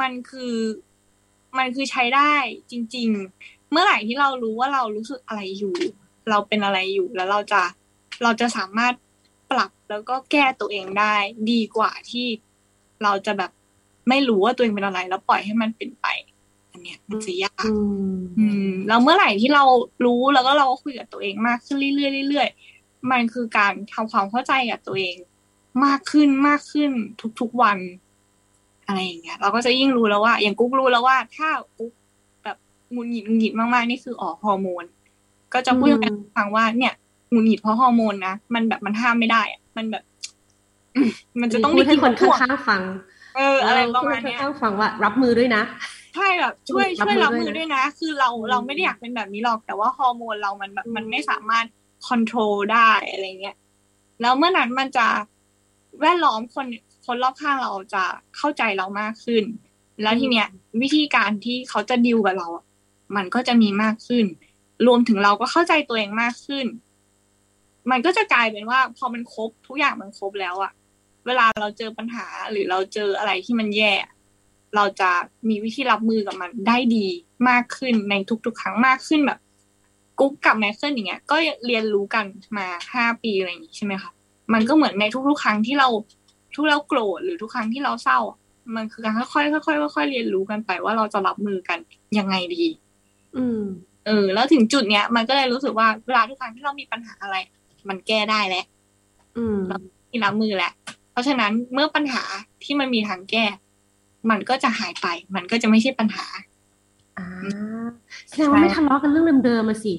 มันคือมันคือใช้ได้จริง ๆ เมื่อไหร่ที่เรารู้ว่าเรารู้สึกอะไรอยู่ เราเป็นอะไรอยู่แล้วเราจะเราจะสามารถปรับแล้วก็แก้ตัวเองได้ดีกว่าที่เราจะแบบไม่รู้ว่าตัวเองเป็นอะไร แล้วปล่อยให้มันเป็นไปอันเนี้ยมันจะยากอืมแล้วเมื่อไหร่ที่เรารู้แล้วก็เราก็คุยกับตัวเองมากขึ้นเรื่อยๆเรื่อยๆ มันคือการทำความเข้าใจกับตัวเองมากขึ้นมากขึ้นทุกๆวันอะไรอย่างเงี้ย เราก็จะยิ่งรู้แล้วว่า อย่างกุ๊กรู้แล้วว่า ถ้ากุ๊กแบบมุนหงิดหงิดมากๆนี่คืออ๋อฮอร์โมน ก็จะพูดให้ฟังว่าเนี่ยมุนหงิดเพราะฮอร์โมนนะมันแบบมันห้ามไม่ได้อะมันแบบ มันจะต้องมีให้คนข้างๆฟัง เออ อะไรประมาณนี้ข้างฟังว่า รับมือด้วยนะใช่แบบช่วยช่วยรับมือด้วยนะ คือเราเราไม่ได้อยากเป็นแบบนี้หรอกแต่ว่าฮอร์โมนเรามันแบบมันไม่สามารถ คอนโทรลได้อะไรเงี้ยแล้วเมื่อนั้นมันจะแวดล้อมคนคนรอบข้างเราจะเข้าใจเรามากขึ้น แล้วทีเนี้ยวิธีการที่เขาจะดิวกับเรา มันก็จะมีมากขึ้น รวมถึงเราก็เข้าใจตัวเองมากขึ้น มันก็จะกลายเป็นว่า พอมันครบทุกอย่างมันครบแล้วอะเวลาเราเจอปัญหาหรือเราเจออะไรที่มันแย่ เราจะมีวิธีรับมือกับมันได้ดีมากขึ้นในทุกๆ ครั้งมากขึ้นแบบ กุ๊กกับแมคเคิลอย่างเงี้ย ก็เรียนรู้กันมาห้าปีอะไรอย่างงี้ใช่ไหมคะมันก็เหมือนในทุกๆ ครั้งที่เราทุกเราโกรธหรือทุกครั้งที่เราเศร้า มันคือการค่อยๆค่อยๆค่อยๆเรียนรู้กันไปว่าเราจะรับมือกันยังไงดี อืม เออ แล้วถึงจุดเนี้ย มันก็เลยรู้สึกว่าเวลาทุกครั้งที่เรามีปัญหาอะไร มันแก้ได้แล้วอืมเราที่รับมือแล้วเพราะฉะนั้นเมื่อปัญหาที่มันมีทางแก้ มันก็จะหายไป มันก็จะไม่ใช่ปัญหา อ่าแสดงว่าไม่ทะเลาะกันเรื่องเดิมๆมาสิ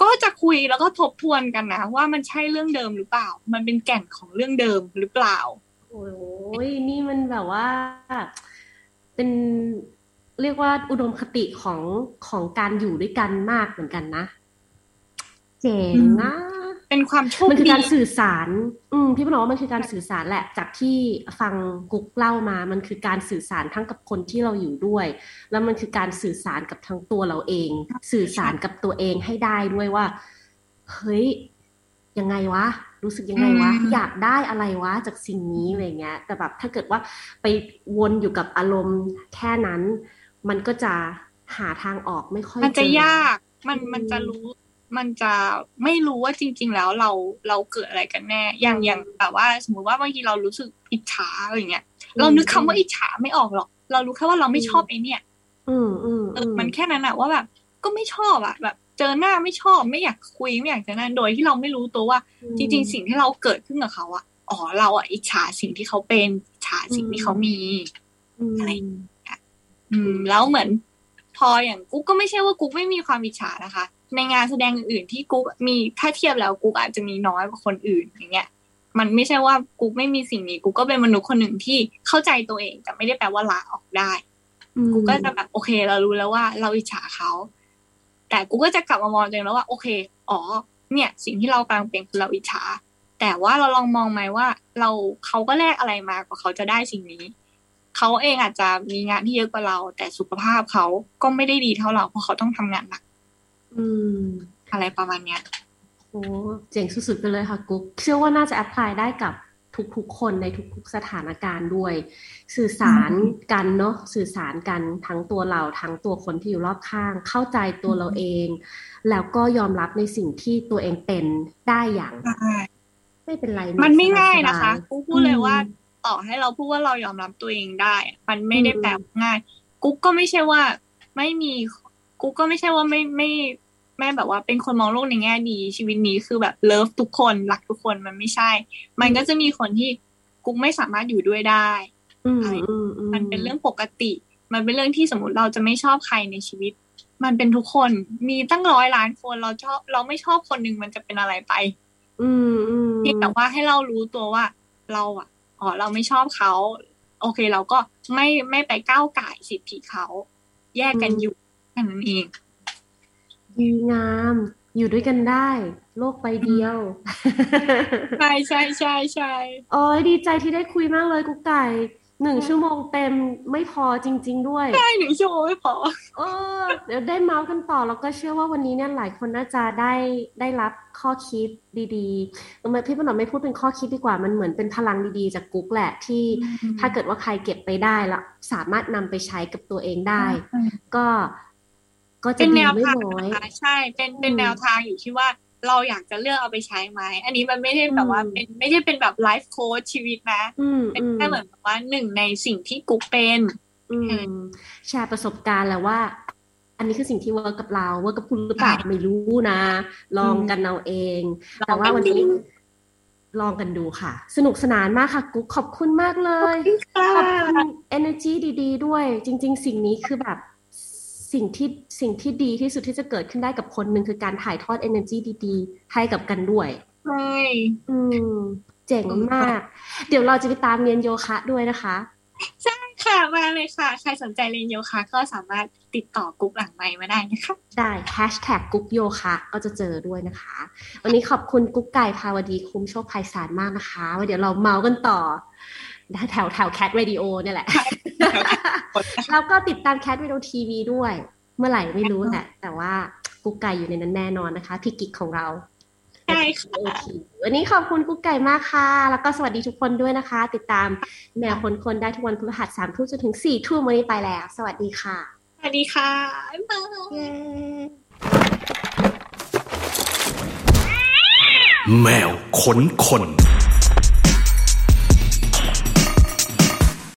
ก็จะคุยแล้วก็ทบทวนกันนะว่ามันใช่เรื่องเดิมหรือเปล่า มันเป็นแก่นของเรื่องเดิมหรือเปล่า โอ้ยนี่มันแบบว่า เป็นเรียกว่าอุดมคติของของการอยู่ด้วยกันมากเหมือนกันนะ เจ๋งนะ เป็นความโชคดีมันคือการสื่อสาร อืมพี่พนว่ามันคือการสื่อสารแหละ จากที่ฟังกุ๊กเล่ามา มันคือการสื่อสารทั้งกับคนที่เราอยู่ด้วย แล้วมันคือการสื่อสารกับทั้งตัวเราเอง สื่อสารกับตัวเองให้ได้ด้วยว่า เฮ้ย ยังไงวะ รู้สึกยังไงวะ อยากได้อะไรวะ จากสิ่งนี้อะไรเงี้ย แต่แบบถ้าเกิดว่าไปวนอยู่กับอารมณ์แค่นั้น มันก็จะหาทางออกไม่ค่อยมันจะยาก มันมันจะรู้ มันจะไม่รู้ว่าจริง ๆ แล้วเราเราเกิดอะไรกันแน่ อย่างอย่างแบบว่า สมมุติว่าบางทีเรารู้สึกอิจฉาอะไรเงี้ย เรานึกคำว่าอิจฉาไม่ออกหรอก เรารู้แค่ว่าเราไม่ชอบไอ้นี่ย อืมอืมมันแค่นั้นอะว่าแบบ ก็ไม่ชอบอะแบบ เจอหน้าไม่ชอบไม่อยากคุยไม่อยากเจอหน้าโดยที่เราไม่รู้ตัวว่า จริง ๆ สิ่งที่เราเกิดขึ้นกับเขาอะอ๋อเราอะอิจฉาสิ่งที่เขาเป็นอิจฉาสิ่งที่เขามีอะไรอืม แล้วเหมือน พออย่างกุ๊กก็ไม่ใช่ว่ากุ๊กไม่มีความอิจฉานะคะ ในงานแสดงอื่นๆที่กุ๊กมีถ้าเทียบแล้วกุ๊กอาจจะมีน้อยกว่าคนอื่นอย่างเงี้ย มันไม่ใช่ว่ากูไม่มีสิ่งนี้กูก็เป็นมนุษย์คนหนึ่งที่เข้าใจตัวเองแต่ไม่ได้แปลว่าลาออกได้กูก็จะแบบโอเค เรารู้แล้วว่า เราอิจฉาเขา แต่กูก็จะกลับมามองตัวเองแล้วว่าโอเค อ๋อ เนี่ย สิ่งที่เรากำลังเป็นคือเราอิจฉา แต่ว่าเราลองมองไหมว่า เราเขาก็แลกอะไรมากว่าเขาจะได้สิ่งนี้ เขาเองอาจจะมีงานที่เยอะกว่าเรา แต่สุขภาพเขาก็ไม่ได้ดีเท่าเราเพราะเขาต้องทำงานหนัก อืม อะไรประมาณเนี้ยโอ้เจ๋งสุดๆไปเลยค่ะกุ๊กเชื่อว่าน่าจะแอพพลายได้กับทุกๆคนในทุกๆสถานการณ์ด้วย สื่อสารกันเนาะสื่อสารกันทั้งตัวเราทั้งตัวคนที่อยู่รอบข้าง เข้าใจตัวเราเอง แล้วก็ยอมรับในสิ่งที่ตัวเองเป็นได้อย่าง ไม่เป็นไร มันไม่ง่ายนะคะกูพูดเลยว่าต่อให้เราพูดว่าเรายอมรับตัวเองได้ มันไม่ได้แปลง่าย กุ๊กก็ไม่ใช่ว่า ไม่มีกุ๊กก็ไม่ใช่ว่าไม่ไม่ แม่แบบว่าเป็นคนมองโลกในแง่ดี ชีวิตนี้คือแบบเลิฟทุกคนรักทุกคนมันไม่ใช่ มันก็จะมีคนที่กุ๊กไม่สามารถอยู่ด้วยได้มันเป็นเรื่องปกติ มันเป็นเรื่องที่สมมติเราจะไม่ชอบใครในชีวิต มันเป็นทุกคนมีตั้งร้อยล้านคนเราชอบ เราไม่ชอบคนหนึ่งมันจะเป็นอะไรไป อืมอืมแต่ว่าให้เรารู้ตัวว่า เราอะอ๋อเราไม่ชอบเขาโอเคเราก็ไม่ไม่ไปก้าวไก่สิทธิเขา แยกกันอยู่แค่นั้นเอง ดีงาม อยู่ด้วยกันได้ โลกใบเดียว ใช่ใช่ใช่ใช่โอ้ยดีใจที่ได้คุยมากเลยกุ๊กไก่หนึ่งชั่วโมงเต็มไม่พอจริง ๆ ด้วย ใช่หนึ่งชั่วโมงไม่พอ เออ เดี๋ยวได้เมาส์กันต่อ แล้วก็เชื่อว่าวันนี้เนี่ยหลายคนน่าจะได้ได้รับข้อคิดดีๆทำไมพี่ปนอมไม่พูดเป็นข้อคิดดีกว่ามันเหมือนเป็นพลังดีๆ จากกุ๊กแหละที่ถ้าเกิดว่าใครเก็บไปได้แล้วสามารถนำไปใช้กับตัวเองได้ ก็ ก็จะดีไม่น้อยใช่ เป็นเป็นแนวทางอยู่ที่ว่าเราอยากจะเลือกเอาไปใช้ไหม อันนี้มันไม่ได้แบบว่าเป็นไม่ได้เป็นแบบไลฟ์โค้ชชีวิตนะ เป็นแค่เหมือนแบบว่าหนึ่งในสิ่งที่กุ๊กเป็นแชร์ประสบการณ์แล้วว่า อันนี้คือสิ่งที่ work กับเรา work กับคุณหรือเปล่าไม่รู้นะ ลองกันเอาเอง แต่ว่าวันนี้ลองกันดูค่ะ สนุกสนานมากค่ะกุ๊กขอบคุณมากเลย ขอบคุณ energy ดี ๆ ด้วย จริง ๆ สิ่งนี้คือแบบ สิ่งที่สิ่งที่ดีที่สุดที่จะเกิดขึ้นได้กับคนหนึ่งคือการถ่ายทอด energy ดีๆ ให้กับกันด้วยใช่อืมเจ๋งมาก เดี๋ยวเราจะไปตามเรียนโยคะด้วยนะคะ ใช่ค่ะมาเลยค่ะ ใครสนใจเรียนโยคะก็สามารถติดต่อกุ๊กหลังไมค์มาได้นะคะ ได้แฮชแท็กกุ๊กโยคะก็จะเจอด้วยนะคะ วันนี้ขอบคุณกุ๊กไก่ภาวดีคุ้มโชคไพศาลมากนะคะว่าเดี๋ยวเราเมาท์กันต่อ แถวแถว Cat Radio เนี่ยแหละ แล้วก็ติดตาม Cat Radio TV ด้วย เมื่อไหร่ไม่รู้แหละ แต่ว่ากุ๊กไก่อยู่ในนั้นแน่นอนนะคะพี่กิกของเราใช่ค่ะวันนี้ขอบคุณกุ๊กไก่มากค่ะ แล้วก็สวัสดีทุกคนด้วยนะคะ ติดตามแมวคนคนได้ทุกวันพฤหัสสามทุ่มจนถึงสี่ทุ่มวันนี้ไปแล้ว สวัสดีค่ะ สวัสดีค่ะบ๊ายบายแมวขนคน